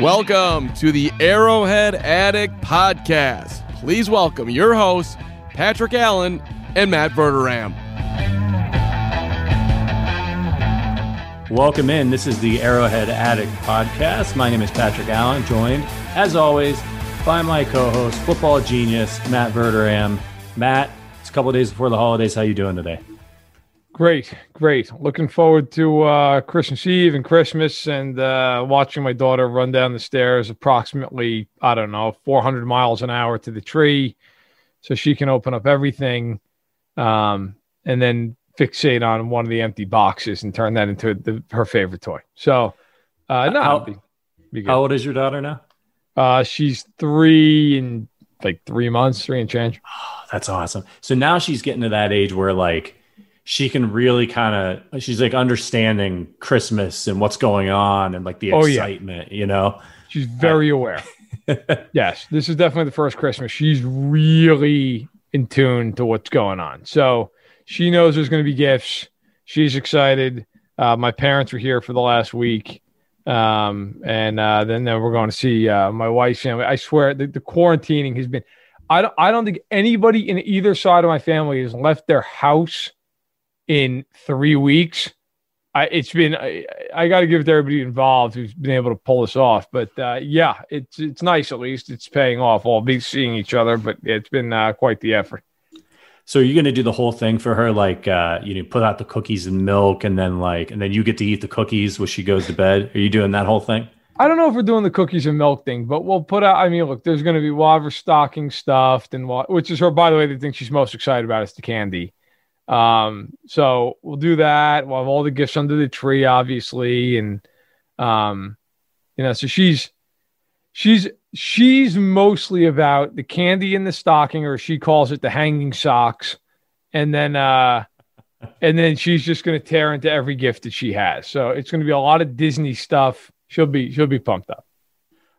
Welcome to the Arrowhead Addict Podcast. Please welcome your hosts, Patrick Allen and Matt Verderame. Welcome in. This is the Arrowhead Addict Podcast. My name is Patrick Allen, joined, as always, by my co-host, football genius, Matt Verderame. Matt, it's a couple days before the holidays. How you doing today? Great, great. Looking forward to uh, Christmas Eve and Christmas and uh, watching my daughter run down the stairs approximately, I don't know, 400 miles an hour to the tree so she can open up everything um, and then fixate on one of the empty boxes and turn that into the, her favorite toy. So, uh, no, how, be, be how old is your daughter now? Uh, she's three and like three months, three and change. Oh, that's awesome. So now she's getting to that age where like, she can really kind of she's like understanding Christmas and what's going on and like the Oh, yeah. excitement, you know. She's very aware. yes, this is definitely the first Christmas. She's really in tune to what's going on. So she knows there's going to be gifts. She's excited. Uh, my parents were here for the last week. Um, and uh, then, then we're going to see uh, my wife's family. I swear the, the quarantining has been, I don't, I don't think anybody in either side of my family has left their house in three weeks. I, it's been I, I got to give it to everybody involved who's been able to pull this off. But uh, yeah, it's it's nice at least it's paying off. We'll be seeing each other, but it's been uh, quite the effort. So are you going to do the whole thing for her, like uh, you know, put out the cookies and milk, and then like, and then you get to eat the cookies when she goes to bed? Are you doing that whole thing? I don't know if we're doing the cookies and milk thing, but we'll put out. I mean, look, there's going to be Waver stocking stuffed, and which is her, by the way, the thing she's most excited about is the candy. Um, so we'll do that. We'll have all the gifts under the tree, obviously, and um, you know, so she's she's she's mostly about the candy in the stocking, or she calls it the hanging socks, and then uh, and then she's just to tear into every gift that she has. So it's to be a lot of Disney stuff. She'll be she'll be pumped up.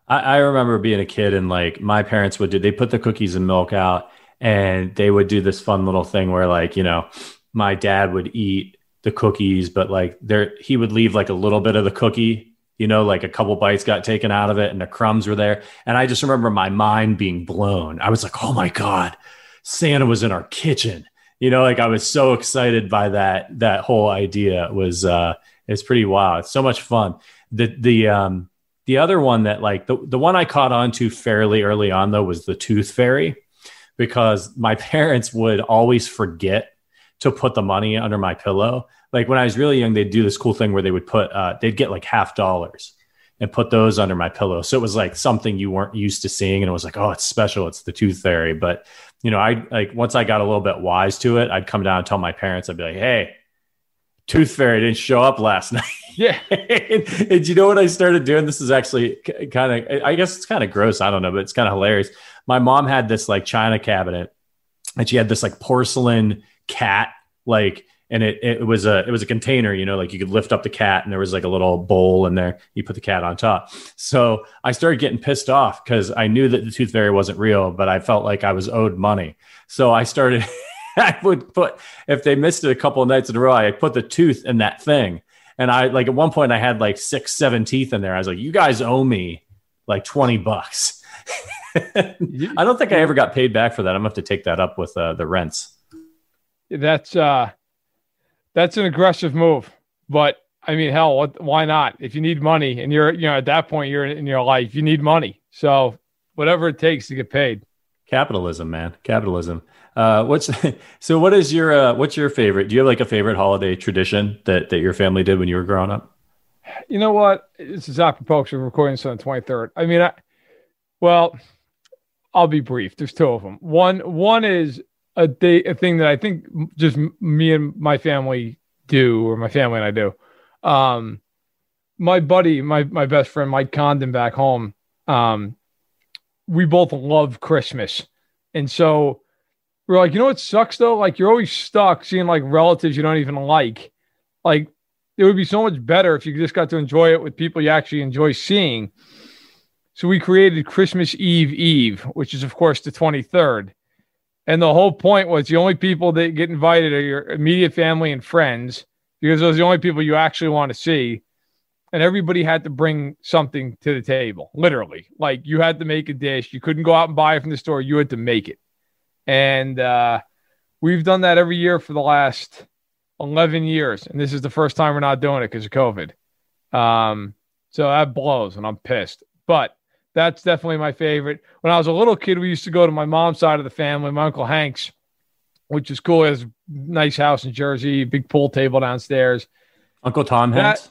I, I remember being a kid and like my parents would do. They put the cookies and milk out, and they would do this fun little thing where like you know, my dad would eat the cookies, but like there he would leave like a little bit of the cookie. You know, like a couple bites got taken out of it, and the crumbs were there. And I just remember my mind being blown. I was like, "Oh my god, Santa was in our kitchen." You know, like I was so excited by that. That whole idea was uh, it's pretty wild. It's so much fun. The the um the other one that like the the one I caught on to fairly early on though was the Tooth Fairy, because my parents would always forget to put the money under my pillow. Like when I was really young, they'd do this cool thing where they would put uh, they'd get like half dollars and put those under my pillow. So it was like something you weren't used to seeing, and it was like, oh, it's special. It's the Tooth Fairy. But you know, I like once I got a little bit wise to it, I'd come down and tell my parents, I'd be like, hey. Tooth Fairy didn't show up last night. Yeah. and, and you know what I started doing? This is actually kind of, I guess it's kind of gross. I don't know, but it's kind of hilarious. My mom had this like china cabinet and she had this like porcelain cat, like and it, it was a it was a container you know like you could lift up the cat and there was like a little bowl in there. You put the cat on top. So i started getting pissed off because i knew that the tooth fairy wasn't real but i felt like i was owed money. So i started i would put if they missed it a couple of nights in a row i put the tooth in that thing. And i like at one point i had like six seven teeth in there. I was like you guys owe me like 20 bucks i don't think i ever got paid back for that i'm gonna have to take that up with uh, the rents that's uh that's an aggressive move. But I mean, hell, what, why not? If you need money and you're, you know, at that point you're in your life, you need money. So whatever it takes to get paid. Capitalism, man, capitalism. Uh, what's so? What is your uh, what's your favorite? Do you have like a favorite holiday tradition that that your family did when you were growing up? You know what? This is apropos. We're recording this on the twenty third. I mean, I, well, I'll be brief. There's two of them. One one is a day, a thing that I think just me and my family do, or my family and I do. Um, my buddy, my my best friend Mike Condon back home, um, we both love Christmas, and so we're like, you know what sucks though? Like you're always stuck seeing like relatives you don't even like. Like it would be so much better if you just got to enjoy it with people you actually enjoy seeing. So we created Christmas Eve Eve, which is of course the 23rd. And the whole point was the only people that get invited are your immediate family and friends because those are the only people you actually want to see. And everybody had to bring something to the table, literally. Like you had to make a dish. You couldn't go out and buy it from the store. You had to make it. And uh, we've done that every year for the last 11 years. And this is the first time we're not doing it because of COVID. Um, so that blows and I'm pissed. But that's definitely my favorite. When I was a little kid, we used to go to my mom's side of the family, my uncle Hank's, which is cool. He has a nice house in Jersey, big pool table downstairs. Uncle Tom Hanks.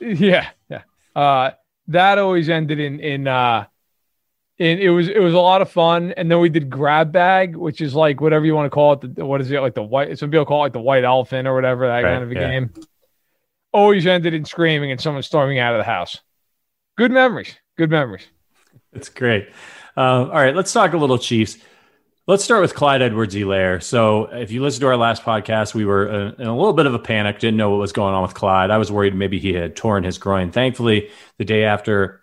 Yeah, yeah. Uh, that always ended in in uh, in it was it was a lot of fun. And then we did grab bag, which is like whatever you want to call it. The, what is it like the white? Some people call it like the white elephant or whatever that right, kind of a yeah. game. Always ended in screaming and someone storming out of the house. Good memories. Good memories. That's great. Uh, all right, let's talk a little Chiefs. Let's start with Clyde Edwards-Helaire. So, if you listen to our last podcast, we were uh, in a little bit of a panic, didn't know what was going on with Clyde. I was worried maybe he had torn his groin. Thankfully, the day after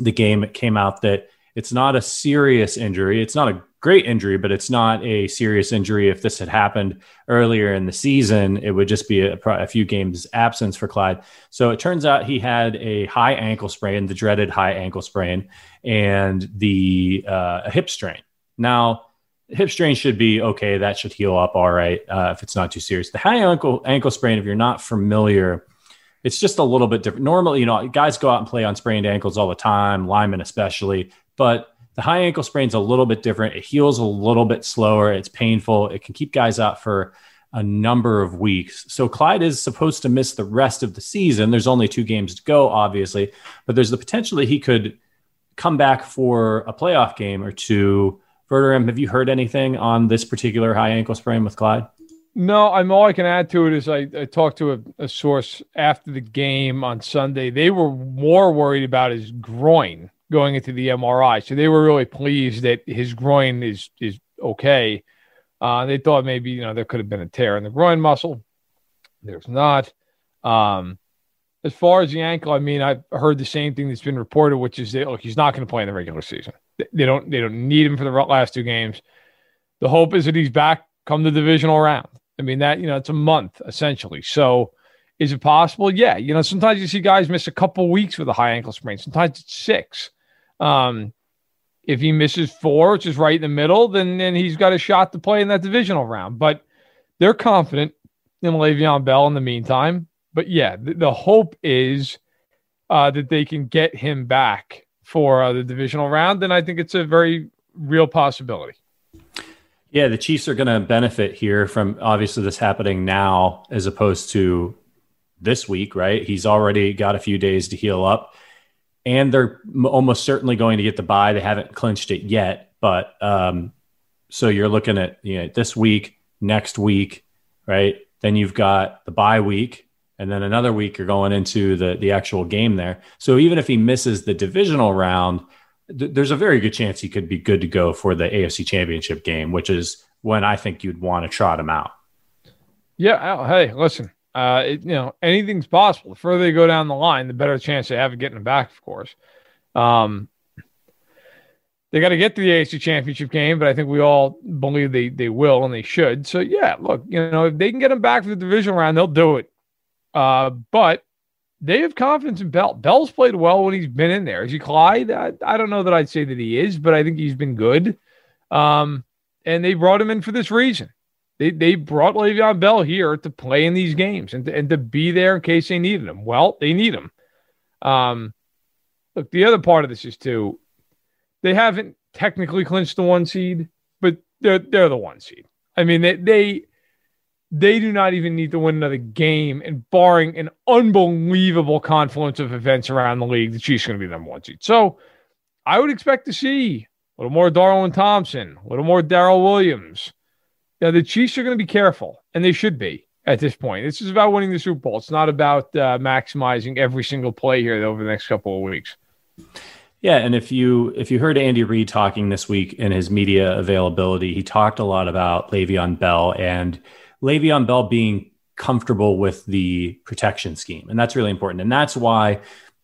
the game, it came out that it's not a serious injury. It's not a great injury, but it's not a serious injury. If this had happened earlier in the season, it would just be a, a, few games absence for Clyde. So it turns out he had a high ankle sprain, the dreaded high ankle sprain, and the uh, a hip strain. Now, hip strain should be okay. That should heal up all right uh, if it's not too serious. The high ankle ankle sprain, if you're not familiar, it's just a little bit different. Normally, you know, guys go out and play on sprained ankles all the time, linemen especially, but the high ankle sprain is a little bit different. It heals a little bit slower. It's painful. It can keep guys out for a number of weeks. So Clyde is supposed to miss the rest of the season. There's only two games to go, obviously, but there's the potential that he could come back for a playoff game or two. Verderame, have you heard anything on this particular high ankle sprain with Clyde? No, I'm all I can add to it is I, I talked to a, a, source after the game on Sunday. They were more worried about his groin going into the MRI. So they were really pleased that his groin is is okay. Uh, they thought maybe you know there could have been a tear in the groin muscle. There's not. Um, as far as the ankle, I mean, I've heard the same thing that's been reported, which is that look, he's not going to play in the regular season. They don't they don't need him for the last two games. The hope is that he's back come the divisional round. I mean that you know it's a month essentially. So is it possible? Yeah. You know, sometimes you see guys miss a couple weeks with a high ankle sprain. Sometimes it's six. Um, if he misses four, which is right in the middle, then then he's got a shot to play in that divisional round. But they're confident in Le'Veon Bell in the meantime. But yeah, the, the hope is uh, that they can get him back for uh, the divisional round, and I think it's a very real possibility. Yeah, the Chiefs are going to benefit here from obviously this happening now as opposed to this week, right? He's already got a few days to heal up and they're almost certainly going to get the bye. They haven't clinched it yet, but um, so you're looking at you know this week, next week, right? Then you've got the bye week, and then another week you're going into the the actual game there. So even if he misses the divisional round, th- there's a very good chance he could be good to go for the AFC Championship game, which is when I think you'd want to trot him out. Yeah. Hey, listen. Uh, it, you know, anything's possible. The further they go down the line, the better chance they have of getting them back, of course. Um, they got to get to the AFC Championship game, but I think we all believe they they will and they should. So yeah, look, you know, if they can get them back for the divisional round, they'll do it. Uh, but they have confidence in Bell. Bell's played well when he's been in there. Is he Clyde? I, I don't know that I'd say that he is, but I think he's been good. Um, and they brought him in for this reason. They they brought Le'Veon Bell here to play in these games and to, and to be there in case they needed him. Well, they need him. Um, look, the other part of this is too, they haven't technically clinched the one seed, but they're they're the one seed. I mean, they they they do not even need to win another game. And barring an unbelievable confluence of events around the league, the Chiefs are going to be the number one seed. So I would expect to see a little more Darwin Thompson, a little more Darrel Williams. Now, the Chiefs are going to be careful, and they should be at this point. This is about winning the Super Bowl. It's not about uh, maximizing every single play here over the next couple of weeks. Yeah, and if you if you heard Andy Reid talking this week in his media availability, he talked a lot about Le'Veon Bell and Le'Veon Bell being comfortable with the protection scheme, and that's really important. And that's why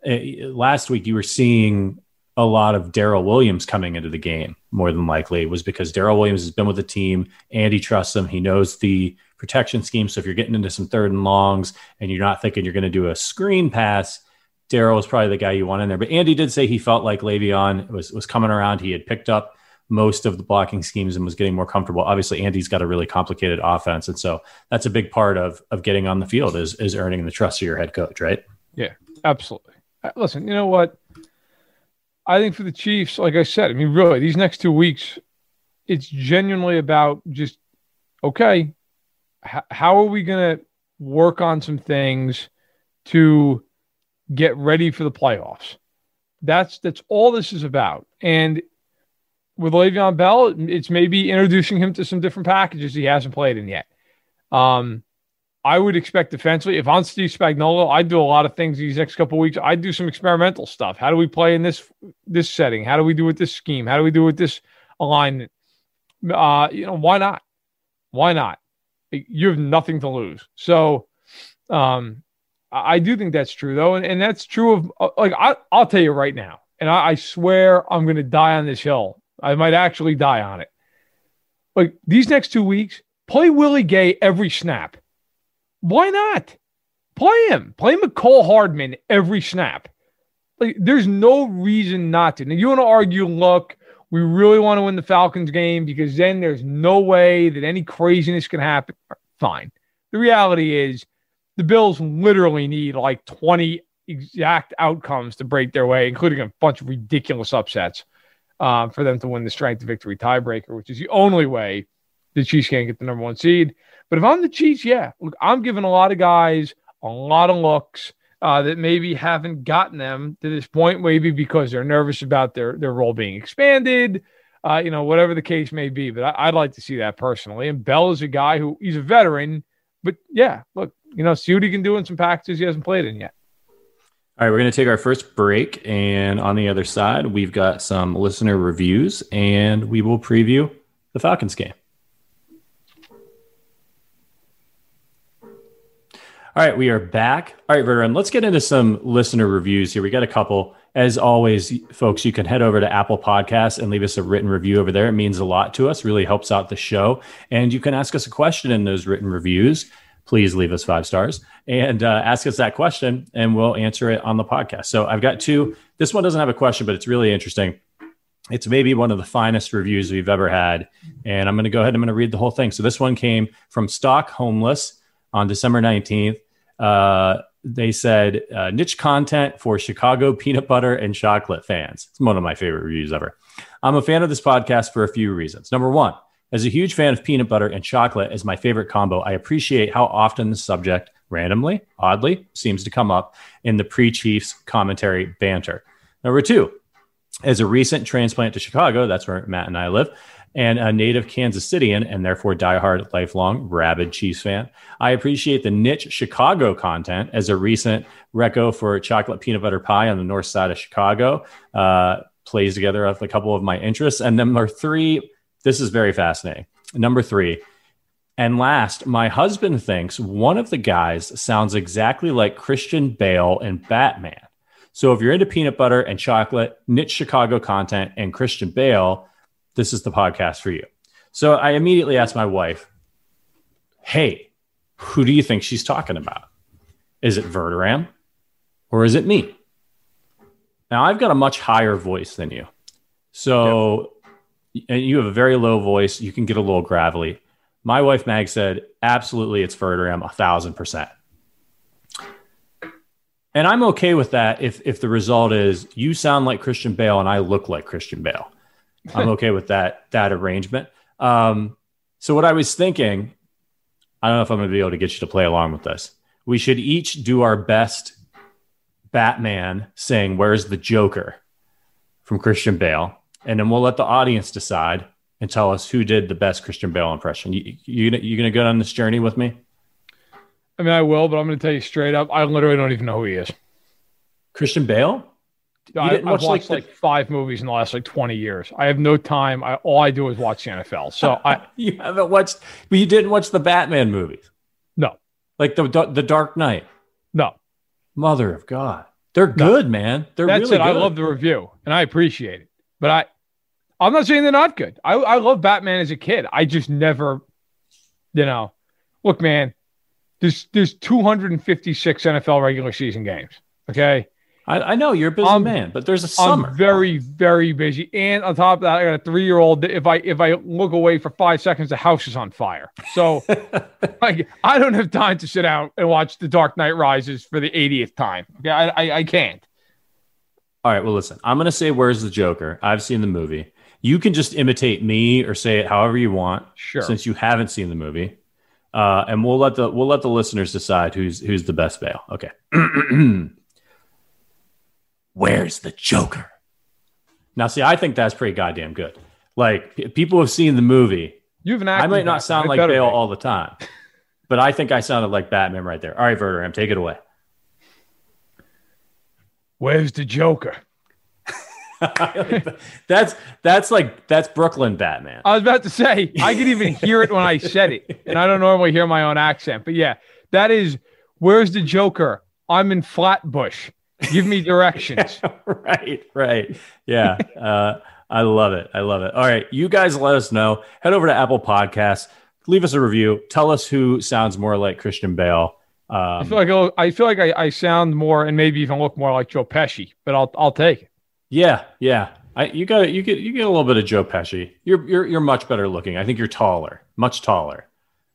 uh, last week you were seeing a lot of Darrel Williams coming into the game more than likely was because Darrel Williams has been with the team. Andy trusts him. He knows the protection scheme. So if you're getting into some third and longs and you're not thinking you're going to do a screen pass, Darrel is probably the guy you want in there. But Andy did say he felt like Le'Veon was was coming around. He had picked up most of the blocking schemes and was getting more comfortable. Obviously, Andy's got a really complicated offense, and so that's a big part of of getting on the field is is earning the trust of your head coach, right? Yeah, absolutely. Uh, listen, you know what? I think for the Chiefs, like I said, I mean, really, these next two weeks, it's genuinely about just okay, h- how are we going to work on some things to get ready for the playoffs? That's that's all this is about. And with Le'Veon Bell, it's maybe introducing him to some different packages he hasn't played in yet. Um, I would expect defensively, if I'm Steve Spagnuolo, I'd do a lot of things these next couple weeks. I'd do some experimental stuff. How do we play in this this setting? How do we do with this scheme? How do we do with this alignment? Uh, you know, why not? Why not? You have nothing to lose. So, um, I do think that's true though, and, and that's true of uh, like I, I'll tell you right now, and I, I swear I'm going to die on this hill. I might actually die on it. Like these next two weeks, play Willie Gay every snap why not? Play him. Play Mecole Hardman every snap. Like, there's no reason not to. Now, you want to argue, look, we really want to win the Falcons game because then there's no way that any craziness can happen. Fine. The reality is the Bills literally need like 20 exact outcomes to break their way, including a bunch of ridiculous upsets uh, for them to win the strength of victory tiebreaker, which is the only way the Chiefs can't get the number one seed. But if I'm the Chiefs, yeah, look, I'm giving a lot of guys a lot of looks uh, that maybe haven't gotten them to this point, maybe because they're nervous about their their role being expanded, uh, you know, whatever the case may be. But I, would like to see that personally. And Bell is a guy who he's a veteran, but yeah, look, you know, see what he can do in some packages he hasn't played in yet. All right, we're going to take our first break. And on the other side, we've got some listener reviews and we will preview the Falcons game. All right, we are back. All right, Verderame, let's get into some listener reviews here. We got a couple. As always, folks, you can head over to Apple Podcasts and leave us a written review over there. It means a lot to us, really helps out the show. And you can ask us a question in those written reviews. Please leave us five stars and uh, ask us that question, and we'll answer it on the podcast. So I've got two. This one doesn't have a question, but it's really interesting. It's maybe one of the finest reviews we've ever had. And I'm going to go ahead and I'm going to read the whole thing. So this one came from Stock Homeless on December 19th. Uh, they said uh, niche content for Chicago peanut butter and chocolate fans. It's one of my favorite reviews ever. I'm a fan of this podcast for a few reasons. Number one, as a huge fan of peanut butter and chocolate as my favorite combo, I appreciate how often the subject randomly, oddly, seems to come up in the pre Chiefs commentary banter. Number two, as a recent transplant to Chicago, that's where Matt and I live, and a native Kansas Cityan and therefore diehard lifelong rabid Chiefs fan. I appreciate the niche Chicago content as a recent reco for chocolate peanut butter pie on the north side of Chicago. Uh, plays together with a couple of my interests. And number three, this is very fascinating. Number three, And last, my husband thinks one of the guys sounds exactly like Christian Bale in Batman. So if you're into peanut butter and chocolate, niche Chicago content, and Christian Bale, this is the podcast for you. So I immediately asked my wife, Hey, who do you think she's talking about? Is it Verderame or is it me? Now I've got a much higher voice than you. So and you have a very low voice. You can get a little gravelly. My wife Mag said, absolutely, it's Verderame, a thousand percent. And I'm okay with that if if the result is you sound like Christian Bale and I look like Christian Bale. I'm okay with that that arrangement. Um, so what I was thinking, I don't know if I'm going to be able to get you to play along with this. We should each do our best Batman saying, "Where's the Joker?" from Christian Bale, and then we'll let the audience decide and tell us who did the best Christian Bale impression. You you you gonna go on this journey with me? I mean, I will, but I'm going to tell you straight up, I literally don't even know who he is. Christian Bale? I, have watched like, like, five movies in the last like 20 years. I have no time. I, all I do is watch the NFL. So I you haven't watched, but you didn't watch the Batman movies. No, like the the Dark Knight. No, Mother of God, they're good, no. man. They're that's really it. Good. I love the review and I appreciate it, but I I'm not saying they're not good. I I love Batman as a kid. I just never, you know, look, man. There's there's 256 NFL regular season games. Okay. I, I know you're a busy I'm, man, but there's a summer. I'm very, very busy. And on top of that, I got a three year old. If I if I look away for five seconds, the house is on fire. So like I don't have time to sit out and watch The Dark Knight Rises for the 80th time. Okay, I, I, I can't. All right. Well, listen, I'm gonna say where's the Joker? I've seen the movie. You can just imitate me or say it however you want. Sure. Since you haven't seen the movie. Uh, and we'll let the we'll let the listeners decide who's who's the best Bale. Okay. Where's the Joker? Now, see, I think that's pretty goddamn good. Like p- people have seen the movie. You have an accent. I might not sound like Bale be. all the time, but I think I sounded like Batman right there. All right, Verderame, take it away. Where's the Joker? that's that's like that's Brooklyn Batman. I was about to say I could even hear it when I said it, and I don't normally hear my own accent. But yeah, that is where's the Joker? I'm in Flatbush. Give me directions. right, right. Yeah, uh, I love it. I love it. All right, you guys, let us know. Head over to Apple Podcasts, leave us a review. Tell us who sounds more like Christian Bale. Um, I feel like I feel like I, I sound more and maybe even look more like Joe Pesci, but I'll I'll take it. Yeah, yeah. I, you got you get you get a little bit of Joe Pesci. You're you're you're much better looking. I think you're taller, much taller.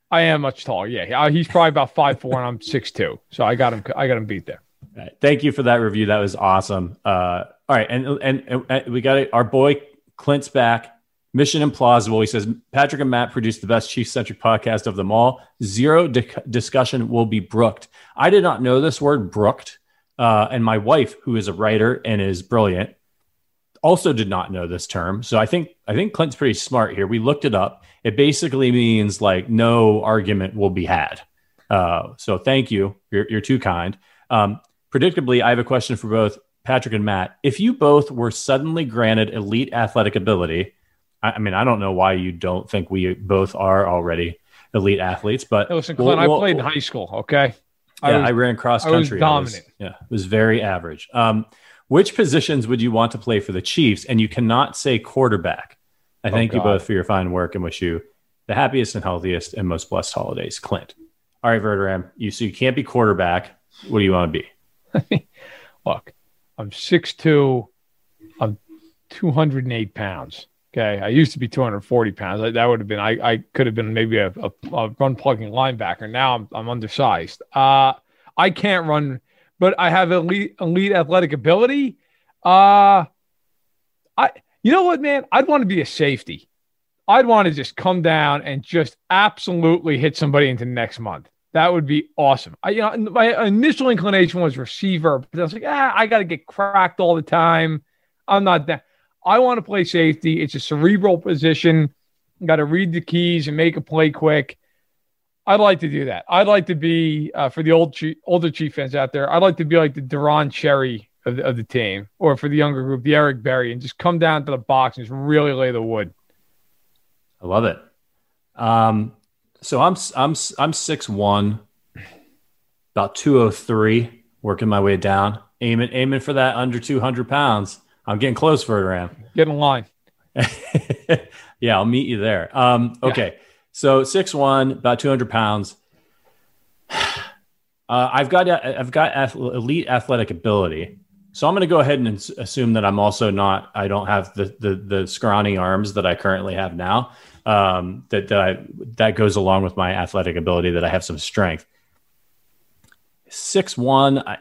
I am much taller. Yeah, he's probably about five four, and I'm six two. So I got him. I got him beat there. Right. Thank you for that review. That was awesome. Uh, all right, and, and, and we got. Our boy Clint's back. Mission Implausible. He says Patrick and Matt produced the best Chief centric podcast of them all. Zero di- discussion will be brooked. I did not know this word brooked, uh, and my wife, who is a writer and is brilliant, also did not know this term. So I think I think Clint's pretty smart here. We looked it up. It basically means like no argument will be had. Uh, so thank you. You're, you're too kind. Um, predictably, I have a question for both Patrick and Matt. If you both were suddenly granted elite athletic ability, I, I mean, I don't know why you don't think we both are already elite athletes, but hey, listen, Clint, we'll, we'll, I played in high school. Okay. Yeah, I, was, I ran cross country. I was dominant. I was, yeah, it was very average. Um, which positions would you want to play for the Chiefs? And you cannot say quarterback. I oh, thank God. you both for your fine work and wish you the happiest and healthiest and most blessed holidays. Clint. All right, Verderame. You so you can't be quarterback. What do you want to be? Look, I'm 6'2, I'm 208 pounds. Okay. I used to be 240 pounds. That would have been, I, I could have been maybe a, a, a run plugging linebacker. Now I'm, I'm undersized. Uh, I can't run but I have elite elite athletic ability. Uh I you know what, man? I'd want to be a safety. I'd want to just come down and just absolutely hit somebody into next month. That would be awesome. I, you know, my initial inclination was receiver, but I was like, ah, I got to get cracked all the time. I'm not that. I want to play safety. It's a cerebral position. Got to read the keys and make a play quick. I'd like to do that. I'd like to be uh, for the old chief, older Chief fans out there. I'd like to be like the Deron Cherry of the, of the team, or for the younger group, the Eric Berry, and just come down to the box and just really lay the wood. I love it. Um, So I'm I'm I'm six one, about two oh three, working my way down, aiming aiming for that under two hundred pounds. I'm getting close for it, Ram. Get in line. yeah, I'll meet you there. Um, okay, yeah. so six one, about two hundred pounds. Uh, I've got I've got elite athletic ability, so I'm going to go ahead and assume that I'm also not. I don't have the the, the scrawny arms that I currently have now. Um, that that I, that goes along with my athletic ability. That I have some strength. Six one. I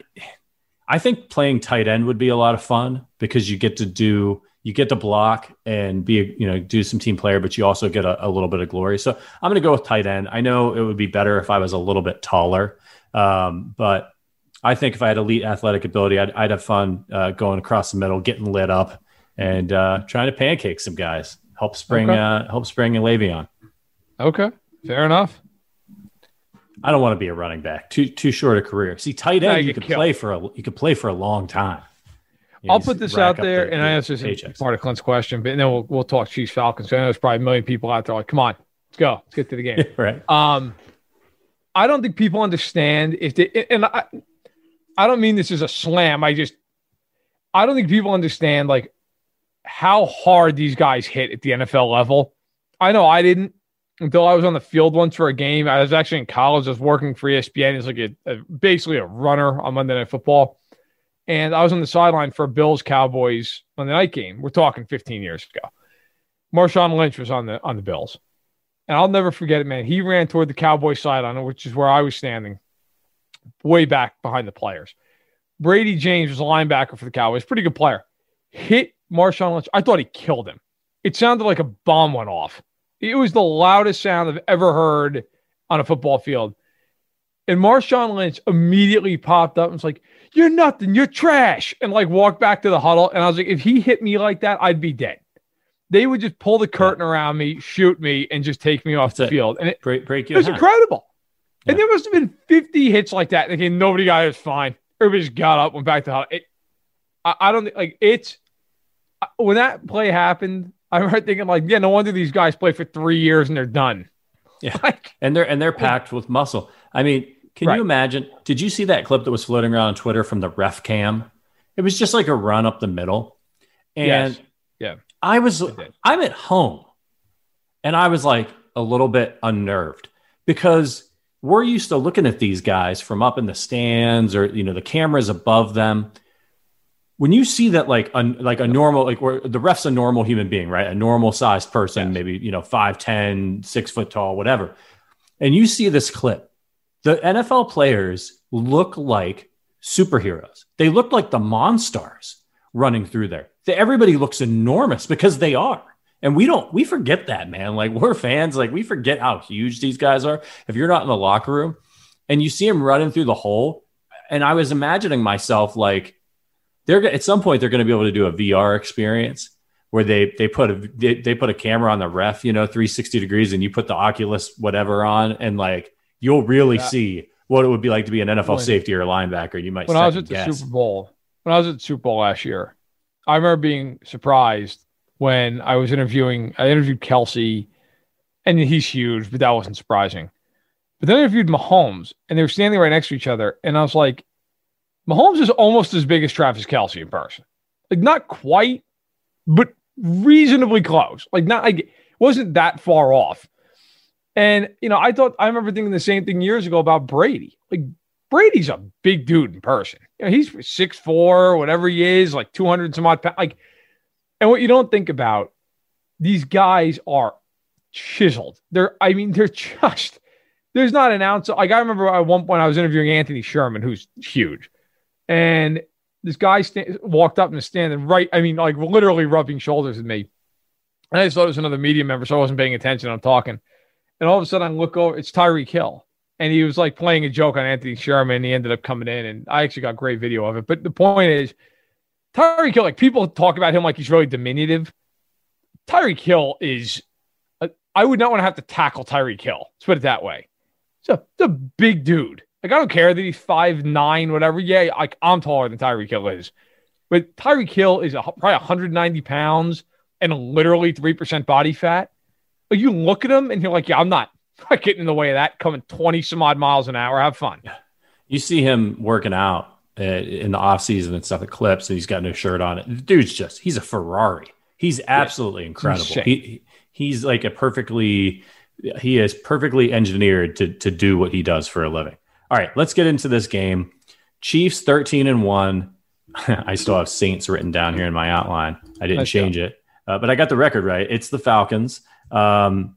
I think playing tight end would be a lot of fun because you get to do you get to block and be you know do some team player, but you also get a, a little bit of glory. So I'm going to go with tight end. I know it would be better if I was a little bit taller. Um, but I think if I had elite athletic ability, I'd, I'd have fun uh, going across the middle, getting lit up, and uh, trying to pancake some guys. Help spring, okay. uh, help spring and Le'Veon. Okay, fair enough. I don't want to be a running back. Too too short a career. See, tight end, you could play for a you could play for a long time. You I'll put this out there, the, and the I answer this part of Clint's question, but then we'll we'll talk Chiefs Falcons. So I know there's probably a million people out there like, come on, let's go, let's get to the game. right. Um, I don't think people understand if they, and I, I don't mean this as a slam. I just, I don't think people understand like how hard these guys hit at the NFL level. I know I didn't until I was on the field once for a game. I was actually in college. I was working for ESPN. It's like a, a, basically a runner on Monday Night Football. And I was on the sideline for Bills Cowboys Monday night game. We're talking 15 years ago. Marshawn Lynch was on the on the Bills. And I'll never forget it, man. He ran toward the Cowboy sideline, which is where I was standing, way back behind the players. Bradie James was a linebacker for the Cowboys, pretty good player. Hit Marshawn Lynch. I thought he killed him. It sounded like a bomb went off. It was the loudest sound I've ever heard on a football field. And Marshawn Lynch immediately popped up and was like, You're nothing, you're trash. And like walked back to the huddle. And I was like, If he hit me like that, I'd be dead they would just pull the curtain around me, shoot me, and just take me off That's the it. field. And it, break, break it was incredible. Yeah. And there must have been 50 hits like that. Again, nobody got it was fine. Everybody just got up, went back to the I, I don't think like it's when that play happened. I remember thinking like, yeah, no wonder these guys play for three years and they're done. Yeah, like, and they're and they're packed with muscle. I mean, can right. you imagine? Did you see that clip that was floating around on Twitter from the ref cam? It was just like a run up the middle, and yes. yeah, I was I'm at home and I was like a little bit unnerved because we're used to looking at these guys from up in the stands or you know the cameras above them. When you see that like a, like a normal like where the ref's a normal human being, right? A normal sized person, yes. maybe you know five ten, six foot tall, whatever. And you see this clip. The NFL players look like superheroes. They look like the monsters running through there everybody looks enormous because they are. And we don't, we forget that, man. Like we're fans, like we forget how huge these guys are. If you're not in the locker room and you see them running through the hole, and I was imagining myself like they're at some point they're going to be able to do a VR experience where they they put a they, they put a camera on the ref, you know, 360 degrees, and you put the Oculus whatever on, and like you'll really yeah. see what it would be like to be an NFL safety or linebacker. You might when I was at the. Super Bowl, when I was at the Super Bowl last year, I remember being surprised when I was interviewing. I interviewed Kelce, and he's huge, but that wasn't surprising. But then I interviewed Mahomes, and they were standing right next to each other, and I was like, Mahomes is almost as big as Travis Kelce in person. Like not quite, but reasonably close. Like not like wasn't that far off. And you know, I thought I remember thinking the same thing years ago about Brady. Like Brady's a big dude in person. You know, he's six four, whatever he is, like two hundred some odd pounds. Like, and what you don't think about, these guys are chiseled. They're, I mean, they're just. There's not an ounce. Like I remember at one point I was interviewing Anthony Sherman, who's huge, and this guy st- walked up and was standing right. I mean, like literally rubbing shoulders with me. And I just thought it was another media member, so I wasn't paying attention. I'm talking, and all of a sudden I look over. It's Tyreek Hill and he was like playing a joke on Anthony Sherman. He ended up coming in, and I actually got great video of it. But the point is, Tyreek Hill, like people talk about him like he's really diminutive. Tyreek Hill is, uh, I would not want to have to tackle Tyreek Hill. Let's put it that way. It's a big dude. Like I don't care that he's five nine, whatever. Yeah, like I'm taller than Tyreek Hill is, but Tyreek Hill is a, probably 190 pounds and literally three percent body fat. Like you look at him and you're like, yeah, I'm not not getting in the way of that. Coming twenty some odd miles an hour. Have fun. You see him working out uh, in the off season and stuff at Clips, and he's got no shirt on. It. The dude's just he's a Ferrari. He's absolutely yeah, incredible. He, he's like a perfectly he is perfectly engineered to to do what he does for a living. All right, let's get into this game. Chiefs 13 and 1. I still have Saints written down here in my outline. I didn't change it. Uh, but I got the record right. It's the Falcons. Um,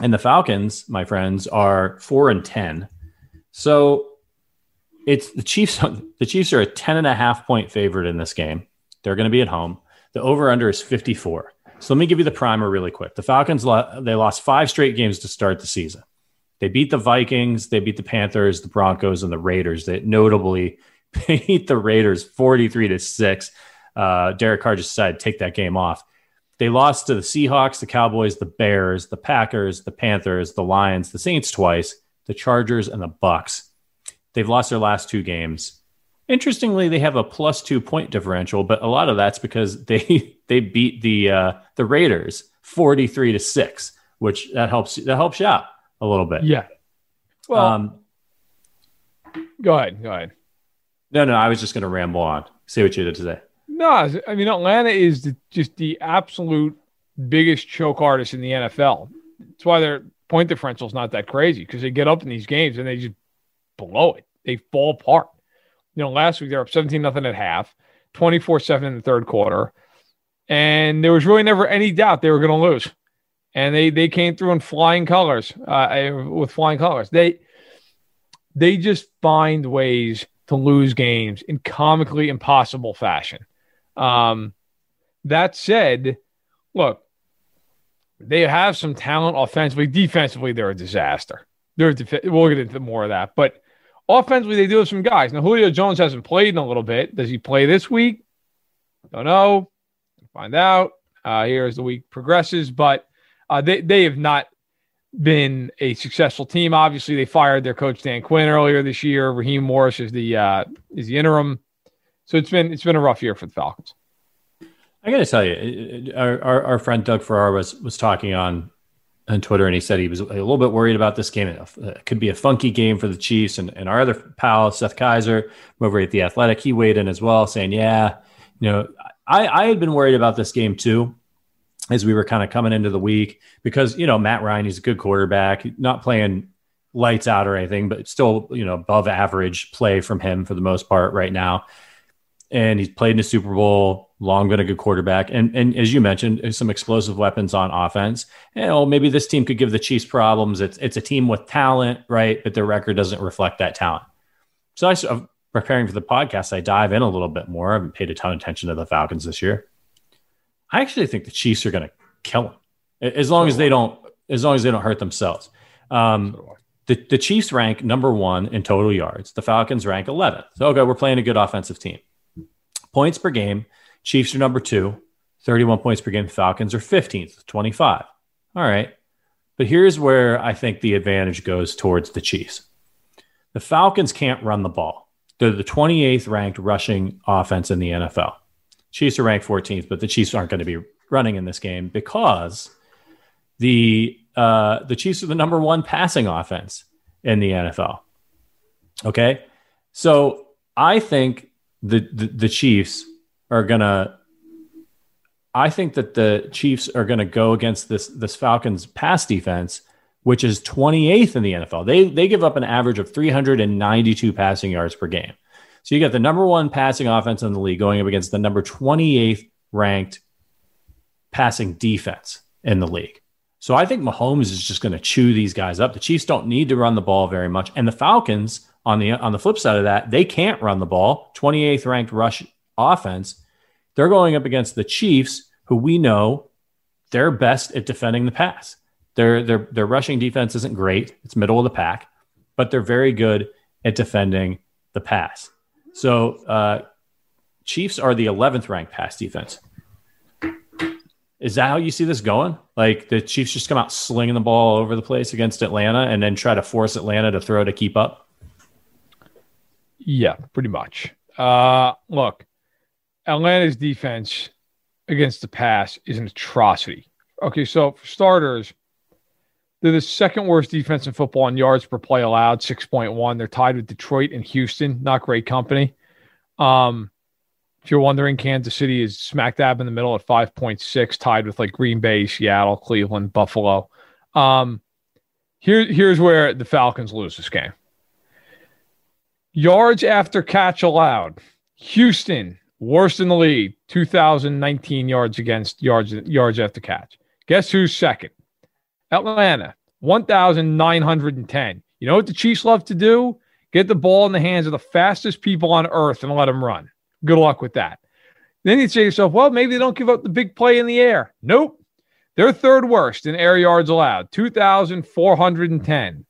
and the Falcons, my friends, are 4 and 10. So it's the Chiefs the Chiefs are a 10 and a half point favorite in this game. They're going to be at home. The over under is 54. So let me give you the primer really quick. The Falcons they lost 5 straight games to start the season. They beat the Vikings, they beat the Panthers, the Broncos, and the Raiders. They notably beat the Raiders 43 to 6. Uh, Derek Carr just to take that game off. They lost to the Seahawks, the Cowboys, the Bears, the Packers, the Panthers, the Lions, the Saints twice, the Chargers, and the Bucks. They've lost their last two games. Interestingly, they have a plus two point differential, but a lot of that's because they they beat the uh, the Raiders 43 to 6, which that helps that helps you out a little bit. Yeah. Well, um, go ahead. Go ahead. No, no, I was just going to ramble on. See what you did today. No, I mean Atlanta is the, just the absolute biggest choke artist in the NFL. That's why their point differential is not that crazy because they get up in these games and they just blow it. They fall apart. You know, last week they're up 17 nothing at half, 24 7 in the third quarter. And there was really never any doubt they were going to lose and they they came through in flying colors uh, with flying colors. They they just find ways to lose games in comically impossible fashion. Um, that said, look, they have some talent offensively. Defensively, they're a disaster. They're def- we'll get into more of that, but offensively, they do have some guys. Now, Julio Jones hasn't played in a little bit. Does he play this week? Don't know. Find out uh, here as the week progresses, but uh, they they have not been a successful team. Obviously, they fired their coach Dan Quinn earlier this year. Raheem Morris is the uh, is the interim. So it's been it's been a rough year for the Falcons. I got to tell you, our, our, our friend Doug Farrar was was talking on on Twitter, and he said he was a little bit worried about this game. It could be a funky game for the Chiefs. And, and our other pal, Seth Keysor over at the Athletic, he weighed in as well, saying, "Yeah, you know, I I had been worried about this game too." As we were kind of coming into the week because you know Matt Ryan he's a good quarterback not playing lights out or anything but still you know above average play from him for the most part right now. And he's played in the Super Bowl long been a good quarterback. And and as you mentioned some explosive weapons on offense. And well, maybe this team could give the Chiefs problems. It's it's a team with talent right? But their record doesn't reflect that talent. So I preparing for the podcast. I dive in a little bit more. I haven't paid a ton of attention to the Falcons this year I actually think the Chiefs are going to kill them as long as they don't as long as they don't hurt themselves. Um, the, the Chiefs rank number one in total yards. The Falcons rank 11th. So, okay, we're playing a good offensive team. Points per game, Chiefs are number two, 31 points per game. Falcons are 15th, 25. All right. But here's where I think the advantage goes towards the Chiefs. The Falcons can't run the ball. They're the 28th ranked rushing offense in the NFL. Chiefs are ranked 14th, but the Chiefs aren't going to be running in this game because the uh, the Chiefs are the number one passing offense in the NFL. Okay, so I think the the, the Chiefs are gonna. I think that the Chiefs are going to go against this this Falcons pass defense, which is 28th in the NFL. They they give up an average of 392 passing yards per game. So you got the number one passing offense in the league going up against the number 28th ranked passing defense in the league. So I think Mahomes is just going to chew these guys up. The Chiefs don't need to run the ball very much, and the Falcons on the on the flip side of that, they can't run the ball. 28th ranked rush offense. They're going up against the Chiefs, who we know they're best at defending the pass. Their their their rushing defense isn't great; it's middle of the pack, but they're very good at defending the pass. So uh, Chiefs are the 11th ranked pass defense. Is that how you see this going? Like the Chiefs just come out slinging the ball all over the place against Atlanta and then try to force Atlanta to throw to keep up? Yeah, pretty much. Uh, look, Atlanta's defense against the pass is an atrocity. Okay, so for starters, They're the second worst defense in football in yards per play allowed, 6.1. They're tied with Detroit and Houston. Not great company. Um, if you're wondering, Kansas City is smack dab in the middle at 5.6, tied with like Green Bay, Seattle, Cleveland, Buffalo. Um, here, here's where the Falcons lose this game. Yards after catch allowed. Houston, worst in the league, 2019 yards against yards yards after catch. Guess who's second? Atlanta, 1,910. You know what the Chiefs love to do? Get the ball in the hands of the fastest people on earth and let them run. Good luck with that. Then you say to yourself, well, maybe they don't give up the big play in the air. Nope. They're third worst in air yards allowed, 2,410.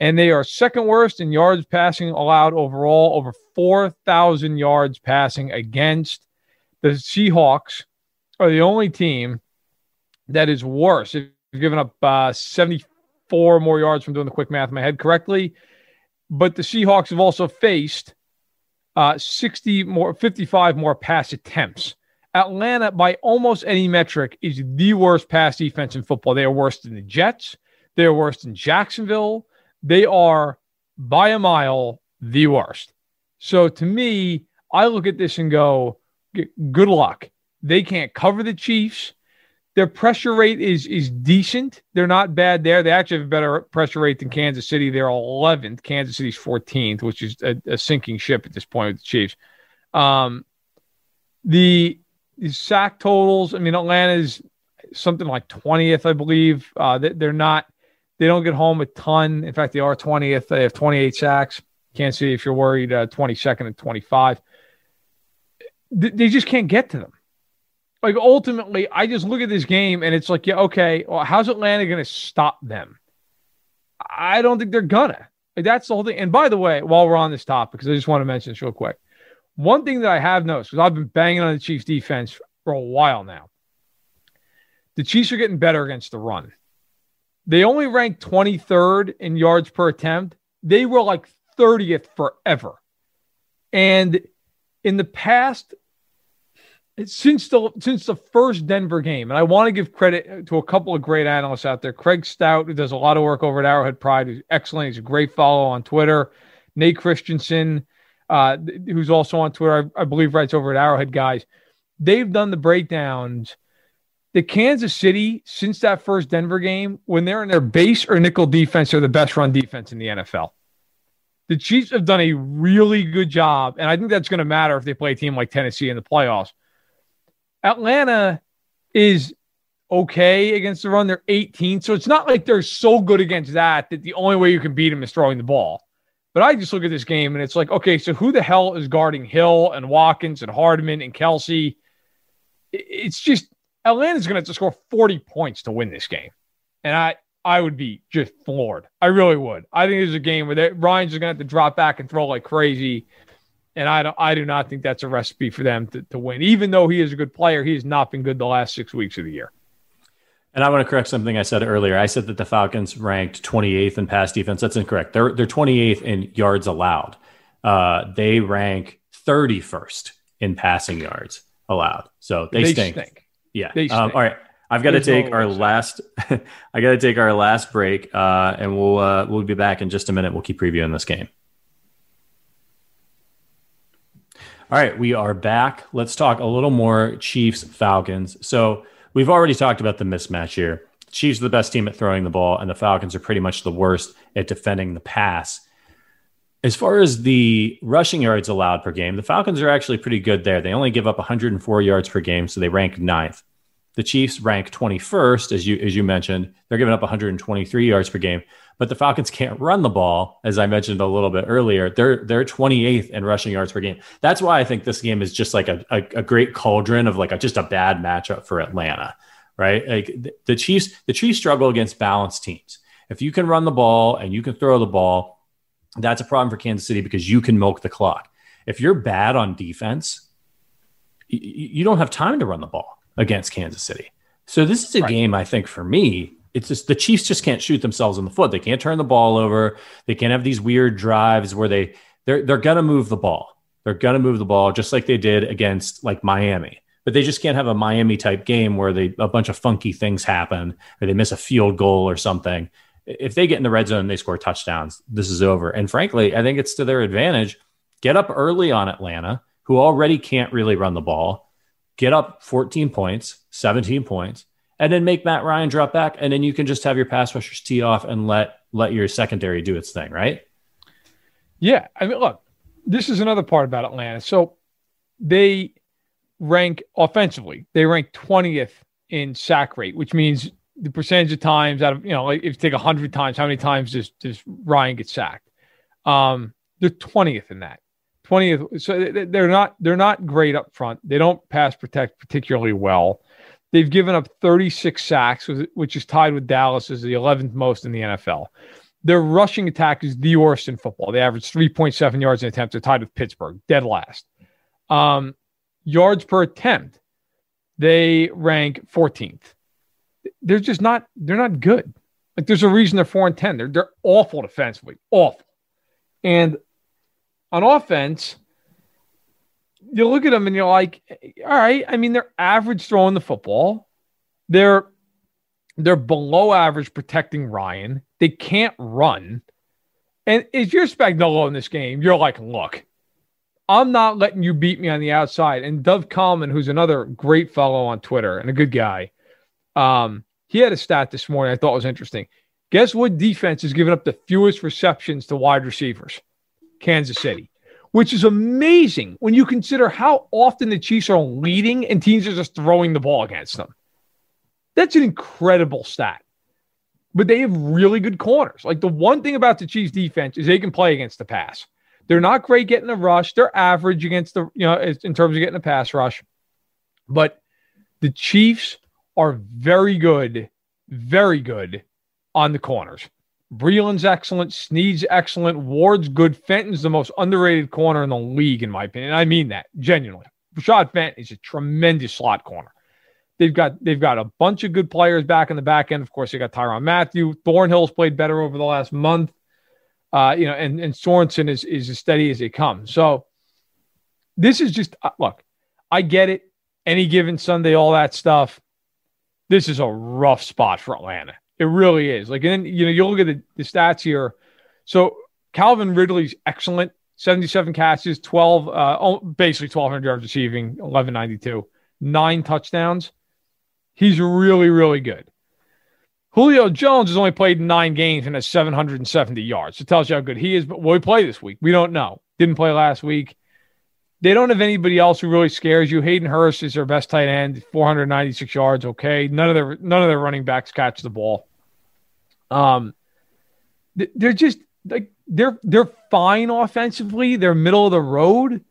And they are second worst in yards passing allowed overall, over 4,000 yards passing against. The Seahawks are the only team that is worse. They've given up uh, 74 more yards from doing the quick math in my head correctly. But the Seahawks have also faced uh, 60 more, 55 more pass attempts. Atlanta, by almost any metric, is the worst pass defense in football. They are worse than the Jets. They are worse than Jacksonville. They are by a mile the worst. So to me, I look at this and go, good luck. They can't cover the Chiefs. Their pressure rate is is decent. They're not bad there. They actually have a better pressure rate than Kansas City. They're 11th. Kansas City's 14th, which is a, a sinking ship at this point with the Chiefs. Um, the, the sack totals. I mean, Atlanta's something like 20th, I believe. Uh, they, they're not. They don't get home a ton. In fact, they are 20th. They have 28 sacks. Can't see if you're worried. Uh, 22nd and 25. They just can't get to them like ultimately, I just look at this game and it's like, yeah, okay, well, how's Atlanta going to stop them? I don't think they're gonna. Like, that's the whole thing. And by the way, while we're on this topic, because I just want to mention this real quick, one thing that I have noticed because I've been banging on the Chiefs defense for a while now. The Chiefs are getting better against the run. They only ranked 23rd in yards per attempt. They were like 30th forever. And in the past since the since the first Denver game, and I want to give credit to a couple of great analysts out there. Craig Stout, who does a lot of work over at Arrowhead Pride, who's excellent. He's a great follow on Twitter. Nate Christensen, uh, who's also on Twitter, I, I believe, writes over at Arrowhead Guys. They've done the breakdowns. The Kansas City, since that first Denver game, when they're in their base or nickel defense, are the best run defense in the NFL. The Chiefs have done a really good job, and I think that's going to matter if they play a team like Tennessee in the playoffs Atlanta is okay against the run. They're 18. So it's not like they're so good against that that the only way you can beat them is throwing the ball. But I just look at this game and it's like, okay, so who the hell is guarding Hill and Watkins and Hardman and Kelce? It's just Atlanta's going to have to score 40 points to win this game. And I, I would be just floored. I really would. I think there's a game where Ryan's just going to have to drop back and throw like crazy and I don't, I do not think that's a recipe for them to, to win. Even though he is a good player, he has not been good the last six weeks of the year. And I want to correct something I said earlier. I said that the Falcons ranked 28th in pass defense. That's incorrect. They're they're 28th in yards allowed. Uh, they rank 31st in passing yards allowed. So they, they stink. stink. Yeah. They um, all right. I've got There's to take no our last. I got to take our last break, uh, and we'll uh, we'll be back in just a minute. We'll keep previewing this game. All right, we are back. Let's talk a little more Chiefs Falcons. So we've already talked about the mismatch here. Chiefs are the best team at throwing the ball, and the Falcons are pretty much the worst at defending the pass. As far as the rushing yards allowed per game, the Falcons are actually pretty good there. They only give up 104 yards per game, so they rank ninth. The Chiefs rank 21st, as you as you mentioned. They're giving up 123 yards per game, but the Falcons can't run the ball, as I mentioned a little bit earlier. They're they're 28th in rushing yards per game. That's why I think this game is just like a, a, a great cauldron of like a, just a bad matchup for Atlanta, right? Like the, the Chiefs, the Chiefs struggle against balanced teams. If you can run the ball and you can throw the ball, that's a problem for Kansas City because you can milk the clock. If you're bad on defense, y- y- you don't have time to run the ball against Kansas City. So this is a Right. game I think for me, it's just the Chiefs just can't shoot themselves in the foot. They can't turn the ball over. They can't have these weird drives where they they're they're gonna move the ball. They're gonna move the ball just like they did against like Miami. but they just can't have a Miami type game where they a bunch of funky things happen or they miss a field goal or something. If they get in the red zone and they score touchdowns, this is over. And frankly, I think it's to their advantage. Get up early on Atlanta, who already can't really run the ball. Get up 14 points, 17 points, and then make Matt Ryan drop back, and then you can just have your pass rushers tee off and let let your secondary do its thing, right? Yeah, I mean, look, this is another part about Atlanta. So they rank offensively. They rank 20th in sack rate, which means the percentage of times out of you know, like if you take hundred times, how many times does does Ryan get sacked? Um, they're 20th in that. 20th. So they're not they're not great up front. They don't pass protect particularly well. They've given up 36 sacks, which is tied with Dallas as the 11th most in the NFL. Their rushing attack is the worst in football. They average 3.7 yards in attempts. They're tied with Pittsburgh, dead last. Um, yards per attempt, they rank 14th. They're just not. They're not good. Like there's a reason they're four and ten. They're they're awful defensively, awful. And on offense, you look at them and you're like, all right. I mean, they're average throwing the football. They're they're below average protecting Ryan. They can't run. And if you're Spagnuolo in this game, you're like, look, I'm not letting you beat me on the outside. And Dov Kleiman, who's another great fellow on Twitter and a good guy, um, he had a stat this morning I thought was interesting. Guess what defense has given up the fewest receptions to wide receivers? Kansas City, which is amazing when you consider how often the Chiefs are leading and teams are just throwing the ball against them. That's an incredible stat. But they have really good corners. Like the one thing about the Chiefs defense is they can play against the pass. They're not great getting a rush. They're average against the, you know, in terms of getting a pass rush. But the Chiefs are very good, very good on the corners. Breeland's excellent. Sneed's excellent. Ward's good. Fenton's the most underrated corner in the league, in my opinion. I mean that genuinely. Rashad Fenton is a tremendous slot corner. They've got they've got a bunch of good players back in the back end. Of course, they got Tyrann Mathieu. Thornhill's played better over the last month. Uh, you know, and and Sorensen is is as steady as they come. So this is just uh, look. I get it. Any given Sunday, all that stuff. This is a rough spot for Atlanta. It really is. Like, and then you know, you look at the, the stats here. So Calvin Ridley's excellent. 77 catches, 12, uh, basically 1,200 yards receiving, 1192, nine touchdowns. He's really, really good. Julio Jones has only played nine games and has 770 yards. It tells you how good he is. But will he play this week? We don't know. Didn't play last week. They don't have anybody else who really scares you. Hayden Hurst is their best tight end, 496 yards. Okay, none of their none of their running backs catch the ball. Um, they're just like they're they're fine offensively. They're middle of the road,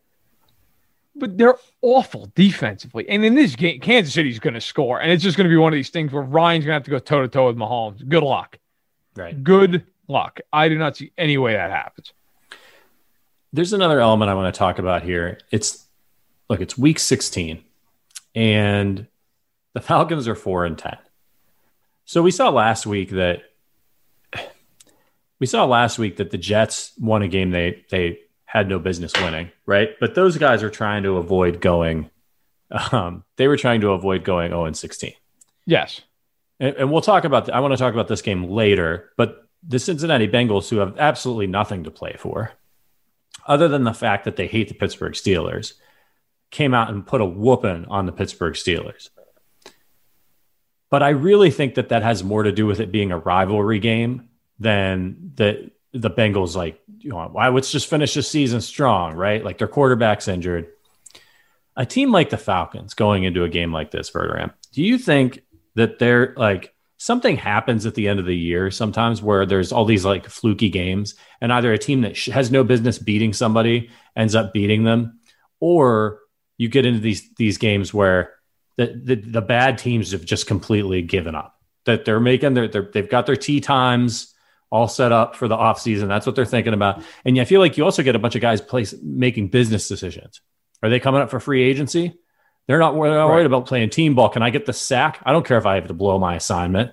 but they're awful defensively. And in this game, Kansas City's going to score, and it's just going to be one of these things where Ryan's going to have to go toe to toe with Mahomes. Good luck. Right. Good luck. I do not see any way that happens. There's another element I want to talk about here. It's look, it's week 16, and the Falcons are four and ten. So we saw last week that we saw last week that the Jets won a game they they had no business winning, right? But those guys are trying to avoid going. Um, they were trying to avoid going 0 and 16. Yes, and, and we'll talk about. The, I want to talk about this game later, but the Cincinnati Bengals, who have absolutely nothing to play for, other than the fact that they hate the Pittsburgh Steelers, came out and put a whooping on the Pittsburgh Steelers. But I really think that that has more to do with it being a rivalry game than the the Bengals like you know why let's just finish the season strong, right? Like their quarterback's injured. A team like the Falcons going into a game like this, Verderame, do you think that they're like something happens at the end of the year sometimes where there's all these like fluky games and either a team that has no business beating somebody ends up beating them or you get into these these games where the the, the bad teams have just completely given up that they're making their, they they've got their tea times all set up for the offseason. That's what they're thinking about. And I feel like you also get a bunch of guys place making business decisions. Are they coming up for free agency? They're not, they're not right. worried about playing team ball. Can I get the sack? I don't care if I have to blow my assignment.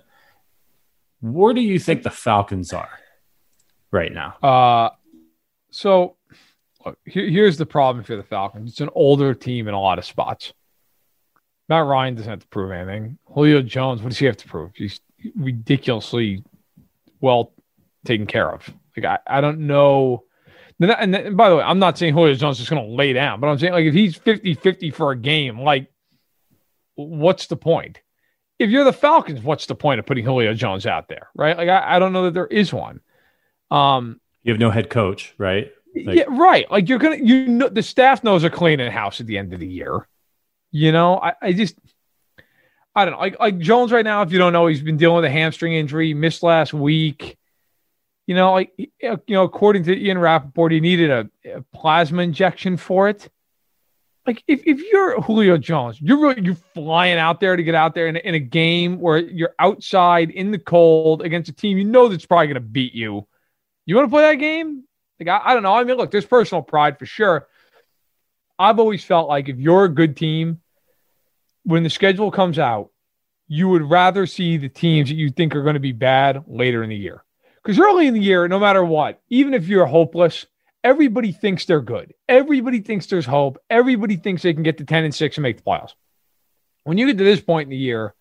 Where do you think the Falcons are right now? Uh, so look, here, here's the problem for the Falcons. It's an older team in a lot of spots. Matt Ryan doesn't have to prove anything. Julio Jones, what does he have to prove? He's ridiculously well taken care of. Like I, I don't know. And, and by the way, I'm not saying Julio Jones is going to lay down, but I'm saying like if he's 50-50 for a game, like what's the point? If you're the Falcons, what's the point of putting Julio Jones out there, right? Like I, I don't know that there is one. Um, you have no head coach, right? Like, yeah, right. Like you're gonna, you know, the staff knows they're cleaning house at the end of the year. You know, I, I just, I don't know. Like, like Jones right now, if you don't know, he's been dealing with a hamstring injury, missed last week. You know, like uh, you know, according to Ian Rapoport, he needed a, a plasma injection for it. Like if, if you're Julio Jones, you're really, you're flying out there to get out there in, in a game where you're outside in the cold against a team you know that's probably going to beat you. You want to play that game? Like I, I don't know. I mean, look, there's personal pride for sure. I've always felt like if you're a good team, when the schedule comes out, you would rather see the teams that you think are going to be bad later in the year. Because early in the year, no matter what, even if you're hopeless, everybody thinks they're good. Everybody thinks there's hope. Everybody thinks they can get to 10 and 6 and make the playoffs. When you get to this point in the year,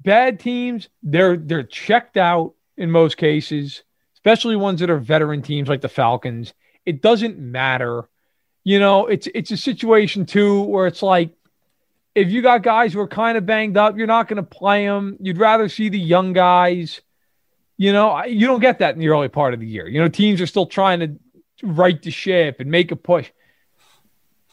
bad teams, they're they're checked out in most cases, especially ones that are veteran teams like the Falcons. It doesn't matter. You know, it's it's a situation too where it's like if you got guys who are kind of banged up, you're not going to play them. You'd rather see the young guys you know, you don't get that in the early part of the year. You know, teams are still trying to right the ship and make a push.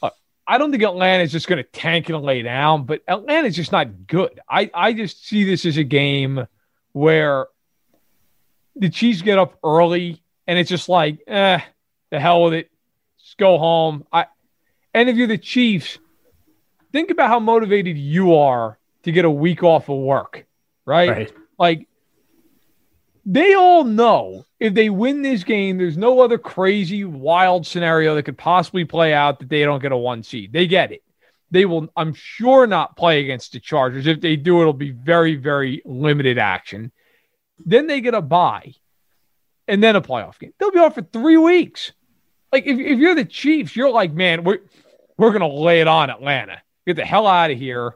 Uh, I don't think Atlanta is just going to tank and lay down, but Atlanta's just not good. I, I just see this as a game where the Chiefs get up early and it's just like, eh, the hell with it. Just go home. I and if you're the Chiefs, think about how motivated you are to get a week off of work, right? right. Like they all know if they win this game, there's no other crazy, wild scenario that could possibly play out that they don't get a one seed. They get it. They will, I'm sure, not play against the Chargers. If they do, it'll be very, very limited action. Then they get a bye and then a playoff game. They'll be off for three weeks. Like if, if you're the Chiefs, you're like, man, we're we're gonna lay it on Atlanta. Get the hell out of here,